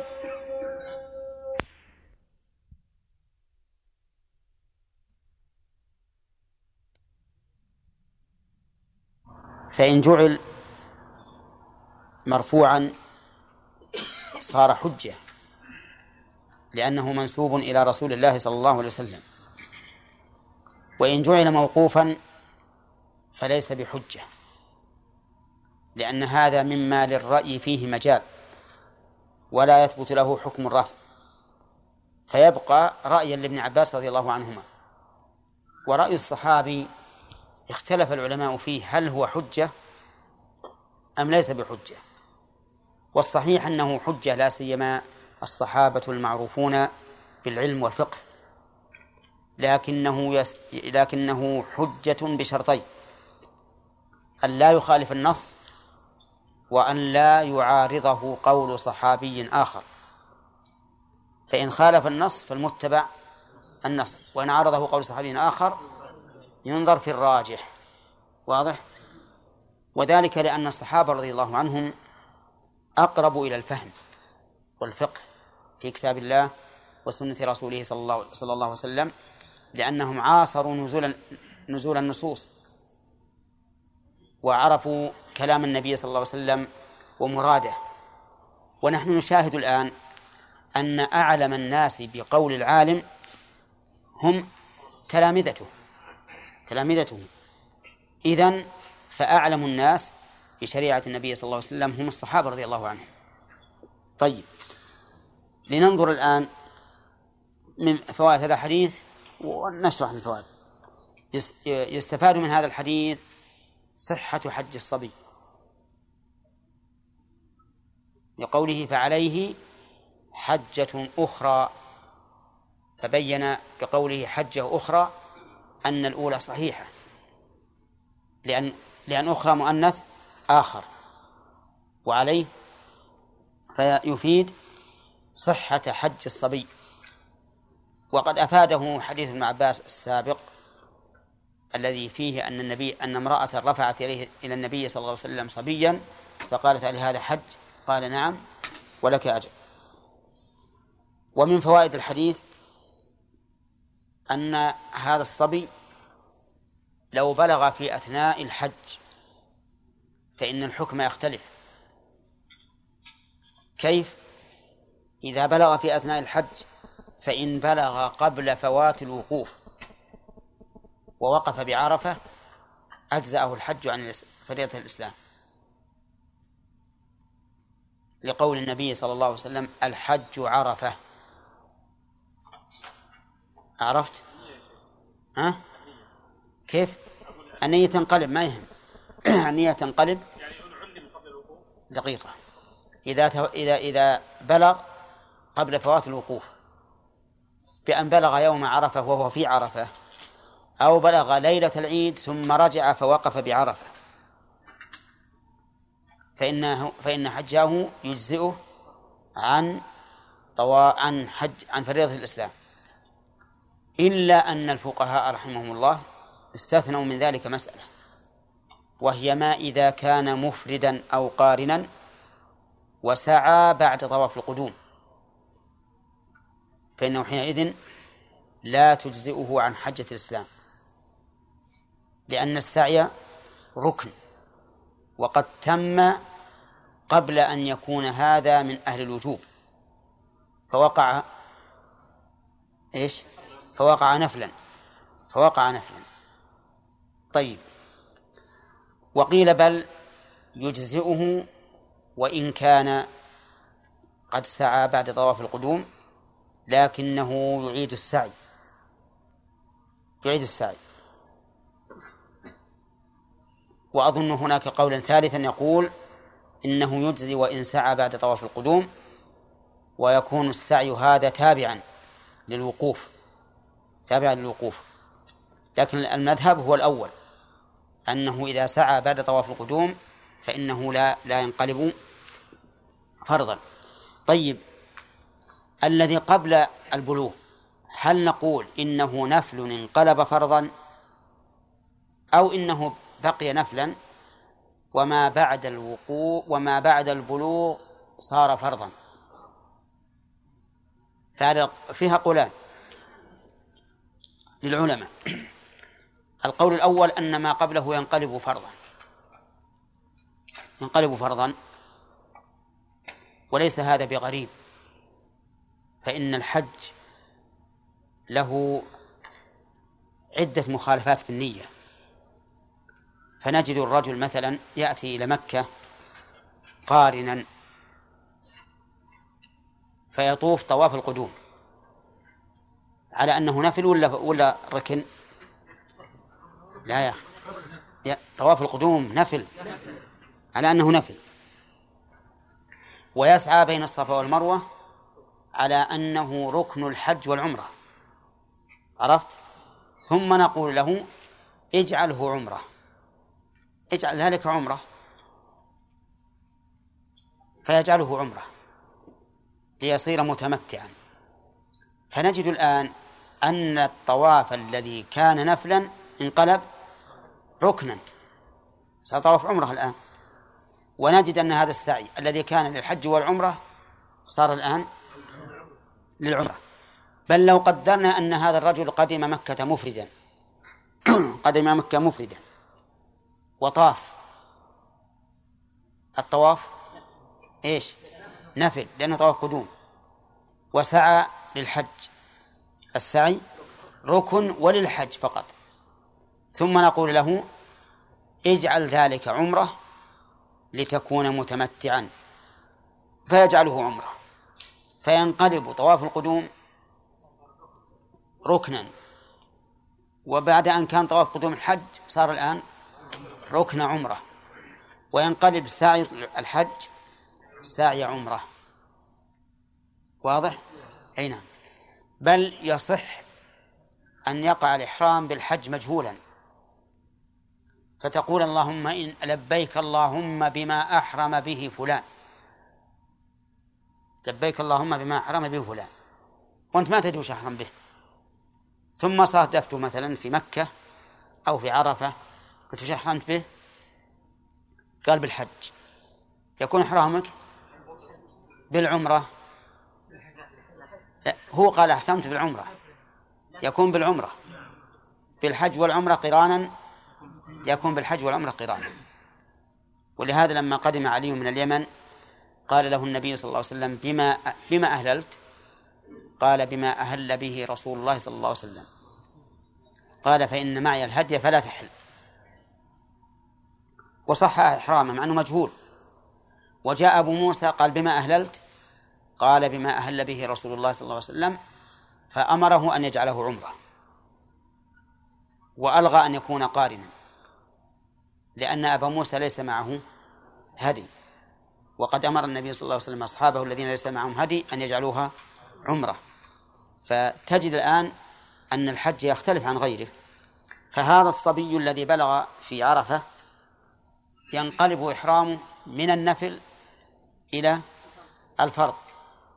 فإن جعل مرفوعا صار حجة لأنه منسوب إلى رسول الله صلى الله عليه وسلم. وإن جعل موقوفا فليس بحجة لأن هذا مما للرأي فيه مجال ولا يثبت له حكم الرفع فيبقى رأيا لابن عباس رضي الله عنهما. ورأي الصحابي اختلف العلماء فيه هل هو حجة أم ليس بحجة. والصحيح أنه حجة لا سيما الصحابة المعروفون بالعلم والفقه لكنه يس... لكنه حجة بشرطين أن لا يخالف النص وأن لا يعارضه قول صحابي آخر. فإن خالف النص فالمتبع النص وإن عارضه قول صحابي آخر ينظر في الراجح. واضح؟ وذلك لأن الصحابة رضي الله عنهم أقرب إلى الفهم والفقه. في كتاب الله وسنة رسوله صلى الله صلى الله عليه وسلم لأنهم عاصروا نزول نزول النصوص وعرفوا كلام النبي صلى الله عليه وسلم ومراده. ونحن نشاهد الآن أن أعلم الناس بقول العالم هم تلامذته تلامذته. إذن فأعلم الناس بشريعة النبي صلى الله عليه وسلم هم الصحابة رضي الله عنهم. طيب لننظر الآن من فوائد هذا الحديث ونشرح الفوائد يس- يستفاد من هذا الحديث صحة حج الصبي. لقوله فعليه حجة أخرى فبين بقوله حجة أخرى أن الأولى صحيحة. لأن لأن أخرى مؤنث آخر. وعليه فيفيد صحة حج الصبي وقد أفاده حديث ابن عباس السابق الذي فيه أن النبي أن امرأة رفعت إليه إلى النبي صلى الله عليه وسلم صبيا فقالت هل هذا حج؟ قال نعم ولك أجر ومن فوائد الحديث أن هذا الصبي لو بلغ في أثناء الحج فإن الحكم يختلف كيف؟ إذا بلغ في أثناء الحج فإن بلغ قبل فوات الوقوف ووقف بعرفة أجزأه الحج عن فريضة الإسلام لقول النبي صلى الله عليه وسلم الحج عرفة عرفت؟ ها؟ كيف؟ النية تنقلب ما يهم النية تنقلب دقيقة إذا. إذا إذا بلغ قبل فوات الوقوف بأن بلغ يوم عرفة وهو في عرفة أو بلغ ليلة العيد ثم رجع فوقف بعرفة. فإنه فإن حجه يجزئه عن طوا عن حج عن فريضة الإسلام. إلا أن الفقهاء رحمهم الله استثنوا من ذلك مسألة وهي ما إذا كان مفردا أو قارنا وسعى بعد طواف القدوم. فإنه حينئذ لا تجزئه عن حجة الإسلام. لأن السعي ركن وقد تم قبل أن يكون هذا من أهل الوجوب. فوقع إيش؟ فوقع نفلا فوقع نفلا. طيب وقيل بل يجزئه وإن كان قد سعى بعد طواف القدوم. لكنه يعيد السعي. يعيد السعي. وأظن هناك قولا ثالثا يقول إنه يجزي وإن سعى بعد طواف القدوم ويكون السعي هذا تابعا للوقوف. تابعا للوقوف. لكن المذهب هو الأول أنه إذا سعى بعد طواف القدوم فإنه لا لا ينقلب فرضا. طيب الذي قبل البلوغ هل نقول إنه نفل انقلب فرضا؟ أو إنه بقي نفلا؟ وما بعد الوقوع وما بعد البلوغ صار فرضا. فيها قولان للعلماء. القول الأول أن ما قبله ينقلب فرضا. ينقلب فرضا. وليس هذا بغريب. فإن الحج له عدة مخالفات في النية. فنجد الرجل مثلا يأتي إلى مكة قارنا فيطوف طواف القدوم. على أنه نفل ولا ولا ركن؟ لا يا أخي. طواف القدوم نفل. على أنه نفل. ويسعى بين الصفا والمروة على أنه ركن الحج والعمرة. عرفت؟ ثم نقول له اجعله عمرة. اجعل ذلك عمرة. فيجعله عمرة. ليصير متمتعا. فنجد الآن أن الطواف الذي كان نفلا انقلب ركنا. صار طواف عمرة الآن. ونجد أن هذا السعي الذي كان للحج والعمرة صار الآن للعمرة بل لو قدرنا أن هذا الرجل قدم مكة مفردا. قدم مكة مفردا. وطاف. الطواف؟ إيش؟ نفل لأنه طواف قدوم. وسعى للحج. السعي ركن وللحج فقط. ثم نقول له اجعل ذلك عمرة لتكون متمتعا. فيجعله عمرة. فينقلب طواف القدوم ركنا. وبعد أن كان طواف قدوم الحج صار الآن ركن عمرة. وينقلب سعي الحج سعي عمرة. واضح؟ أي نعم. بل يصح أن يقع الإحرام بالحج مجهولا. فتقول اللهم إن لبيك اللهم بما أحرم به فلان. لبيك اللهم بما أحرم به فلان. وأنت ما تدري وش أحرم به. ثم صادفت مثلا في مكة أو في عرفة قلت وش أحرمت به؟ قال بالحج. يكون إحرامك بالعمرة. لا هو قال أحرمت بالعمرة. يكون بالعمرة. بالحج والعمرة قرانا يكون بالحج والعمرة قرانا. ولهذا لما قدم علي من اليمن قال له النبي صلى الله عليه وسلم بما بما أهللت؟ قال بما أهل به رسول الله صلى الله عليه وسلم. قال فإن معي الهدي فلا تحل. وصح إحرامه مع أنه مجهول. وجاء أبو موسى قال بما أهللت؟ قال بما أهل به رسول الله صلى الله عليه وسلم فأمره أن يجعله عمرة. وألغى أن يكون قارنا لأن أبا موسى ليس معه هدي. وقد أمر النبي صلى الله عليه وسلم أصحابه الذين ليس معهم هدي أن يجعلوها عمرة. فتجد الآن أن الحج يختلف عن غيره. فهذا الصبي الذي بلغ في عرفة ينقلب إحرامه من النفل إلى الفرض.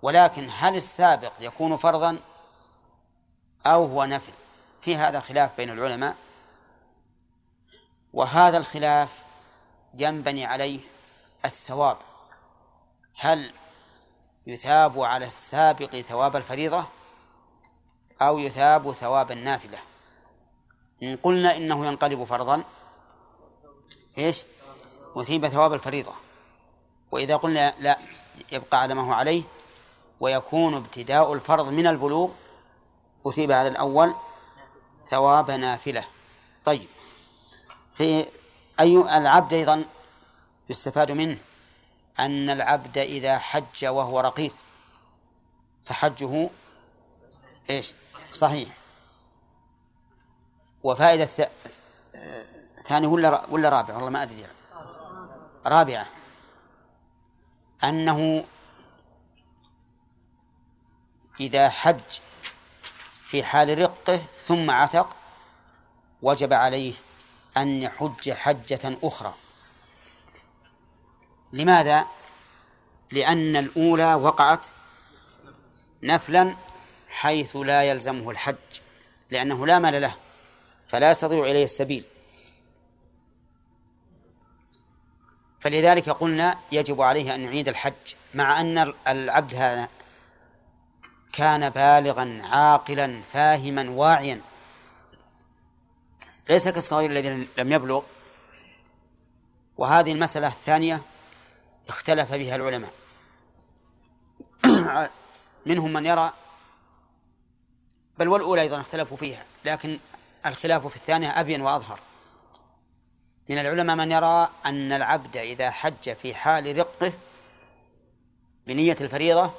ولكن هل السابق يكون فرضا أو هو نفل؟ في هذا خلاف بين العلماء. وهذا الخلاف ينبني عليه الثواب. هل يثاب على السابق ثواب الفريضة أو يثاب ثواب النافلة؟ إن قلنا إنه ينقلب فرضا إيش؟ أثيب ثواب الفريضة. وإذا قلنا لا يبقى على ما هو عليه ويكون ابتداء الفرض من البلوغ أثيب على الأول ثواب نافلة. طيب في أي العبد أيضا يستفاد منه؟ أن العبد إذا حج وهو رقيق فحجه إيش؟ صحيح. وفائدة ثانية ولا ولا رابعة والله ما أدري. رابعة. أنه إذا حج في حال رقه ثم عتق وجب عليه أن يحج حجة أخرى. لماذا؟ لأن الأولى وقعت نفلا حيث لا يلزمه الحج لأنه لا مال له فلا يستطيع إليه السبيل. فلذلك قلنا يجب عليه أن يعيد الحج مع أن العبد هذا كان بالغا عاقلا فاهما واعيا. ليس كالصغير الذي لم يبلغ. وهذه المسألة الثانية اختلف بها العلماء. منهم من يرى بل والأولى أيضا اختلفوا فيها لكن الخلاف في الثانية أبين وأظهر. من العلماء من يرى أن العبد إذا حج في حال رقه بنية الفريضة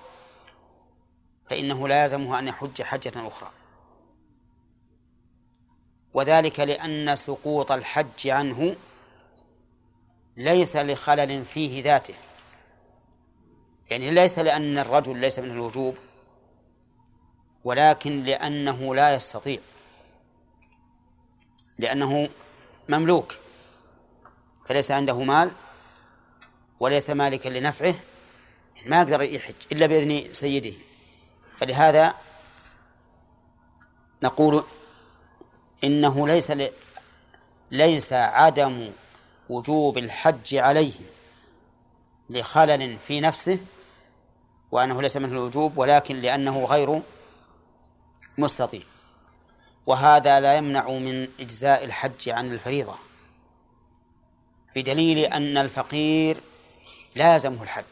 فإنه لازمه أن يحج حجة أخرى. وذلك لأن سقوط الحج عنه ليس لخلل فيه ذاته يعني ليس لأن الرجل ليس من الوجوب ولكن لأنه لا يستطيع لأنه مملوك فليس عنده مال وليس مالكا لنفعه ما يقدر يحج إلا بإذن سيده فلهذا نقول إنه ليس. ليس عدم وجوب الحج عليه لخلل في نفسه وأنه ليس منه الوجوب ولكن لأنه غير مستطيع وهذا لا يمنع من إجزاء الحج عن الفريضة بدليل أن الفقير لازمه الحج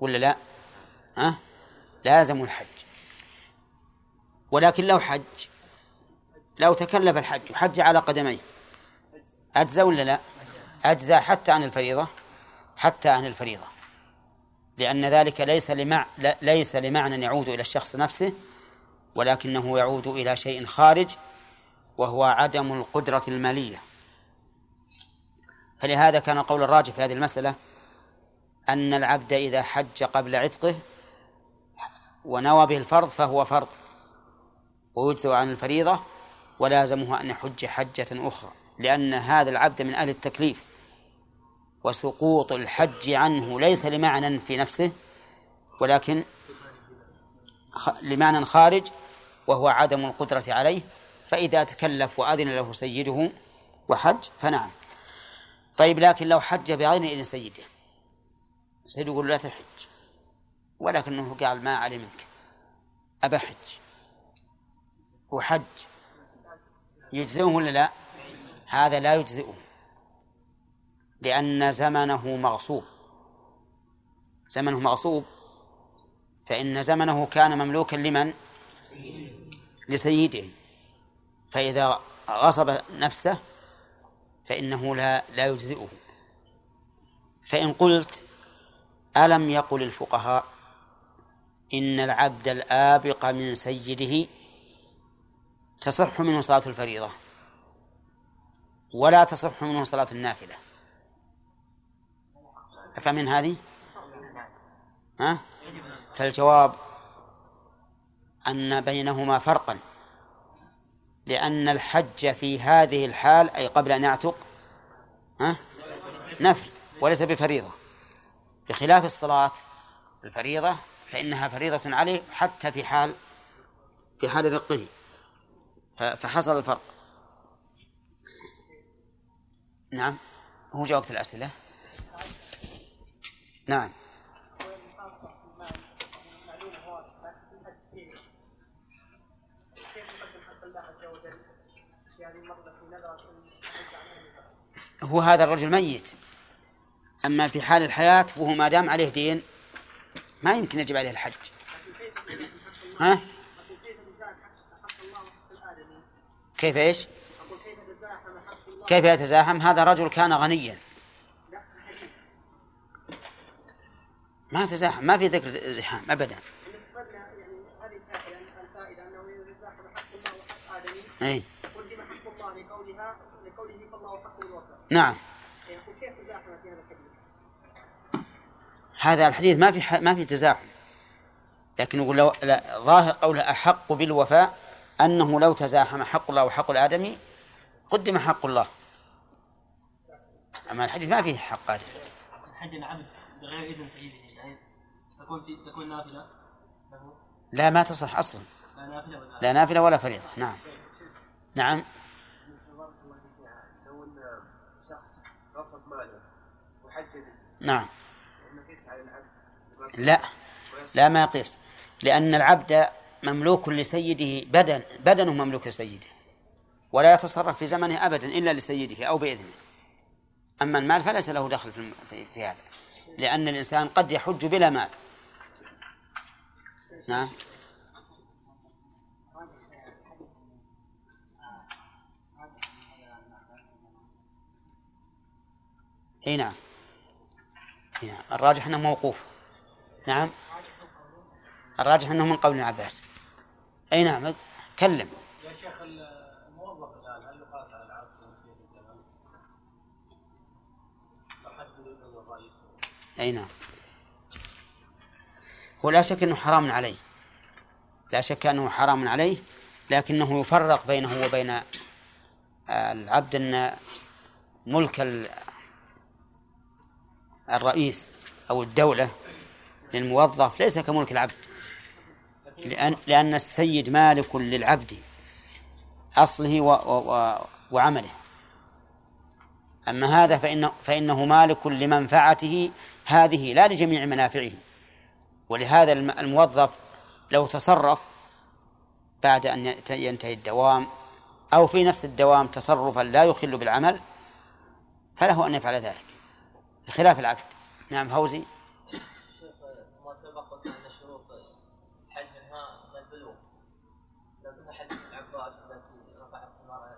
ولا لا؟ أه؟ لازم الحج ولكن لو حج لو تكلف الحج وحج على قدميه أجزى ولا لا؟ أجزى حتى عن الفريضة حتى عن الفريضة. لأن ذلك ليس لمع ليس لمعنى يعود إلى الشخص نفسه ولكنه يعود إلى شيء خارج وهو عدم القدرة المالية. فلهذا كان القول الراجح في هذه المسألة أن العبد إذا حج قبل عتقه ونوى به الفرض فهو فرض ويجزء عن الفريضة ولازمه أن يحج حجة أخرى. لأن هذا العبد من أهل التكليف وسقوط الحج عنه ليس لمعنى في نفسه ولكن لمعنى خارج وهو عدم القدرة عليه فإذا تكلف وأذن له سيده وحج فنعم. طيب لكن لو حج بغير إذن سيده سيده يقول لا تحج ولكنه قال ما علي منك أبحج وحج يجزئه ولا لا؟ هذا لا يجزئه لأن زمنه مغصوب. زمنه مغصوب فإن زمنه كان مملوكا لمن؟ لسيده. فإذا غصب نفسه فإنه لا لا يجزئه. فإن قلت ألم يقل الفقهاء إن العبد الآبق من سيده تصح منه صلاة الفريضة؟ ولا تصح منه صلاة النافلة أفمن هذه؟ ها؟ فالجواب أن بينهما فرقا لأن الحج في هذه الحال أي قبل أن يعتق ها؟ نفل وليس بفريضة بخلاف الصلاة الفريضة فإنها فريضة عليه حتى في حال في حال رقه فحصل الفرق نعم. هو جاوبت الأسئلة. نعم. هو هذا الرجل ميت. أما في حال الحياة وهو ما دام عليه دين ما يمكن يجب عليه الحج. ها؟ كيف إيش؟ أقول كيف تزاحم حق الله كيف يتزاحم؟ هذا رجل كان غنيا. ما تزاحم ما في ذكر زحام حق الوفاء نعم؟ هذا الحديث ما في ح... ما في تزاحم. لكن يقول لو لا ظاهر قوله أحق بالوفاء أنه لو تزاحم حق الله وحق الآدمي قدم حق الله. أما الحديث ما فيه حق آدم حج العبد بغير إذن سيده يعني تكون في تكون نافلة. له لا ما تصح أصلا. لا نافلة ولا لا نافلة ولا فريضة. نعم. نعم. لو ان شخص غصب ماله وحجج نعم. لا. لا ما يقيس لأن العبد مملوك لسيده بدن بدنه مملوك لسيده. ولا يتصرف في زمنه أبدا إلا لسيده أو بإذنه. أما المال فليس له دخل في, هذا لأن الإنسان قد يحج بلا مال. نعم. إي نعم. إي نعم. الراجح أنه موقوف. نعم. الراجح أنه من قول ابن عباس. إي نعم. كلم. أي نعم. هو لا شك إنه حرام عليه. لا شك أنه حرام عليه لكنه يفرق بينه وبين آه، العبد أن ملك ال- الرئيس أو الدولة للموظف ليس كملك العبد. لأن لأن السيد مالك للعبد أصله و و وعمله. أما هذا فإنه فإنه مالك لمنفعته هذه لا لجميع منافعه. ولهذا الم- الموظف لو تصرف بعد أن ينتهي الدوام أو في نفس الدوام تصرفا لا يخل بالعمل فله أن يفعل ذلك. بخلاف العبد. نعم فوزي. شيخ ما سبق قلنا ان شروط الحج منها البلوغ لكن حديث ابن عباس التي رفعت المرأة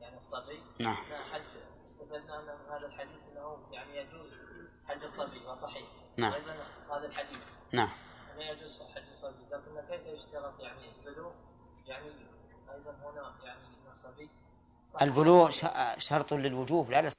يعني الصبي نعم أنها حج استفدنا ان من هذا الحديث انه يعني يجوز الصبي وصحيح نعم. أيضا هذا الحديث. نعم. انه يجوز حج الصبي لكن كيف يشترط يعني البلوغ؟ يعني أيضا هنا يعني إن الصبي البلوغ شرط للوجوب لا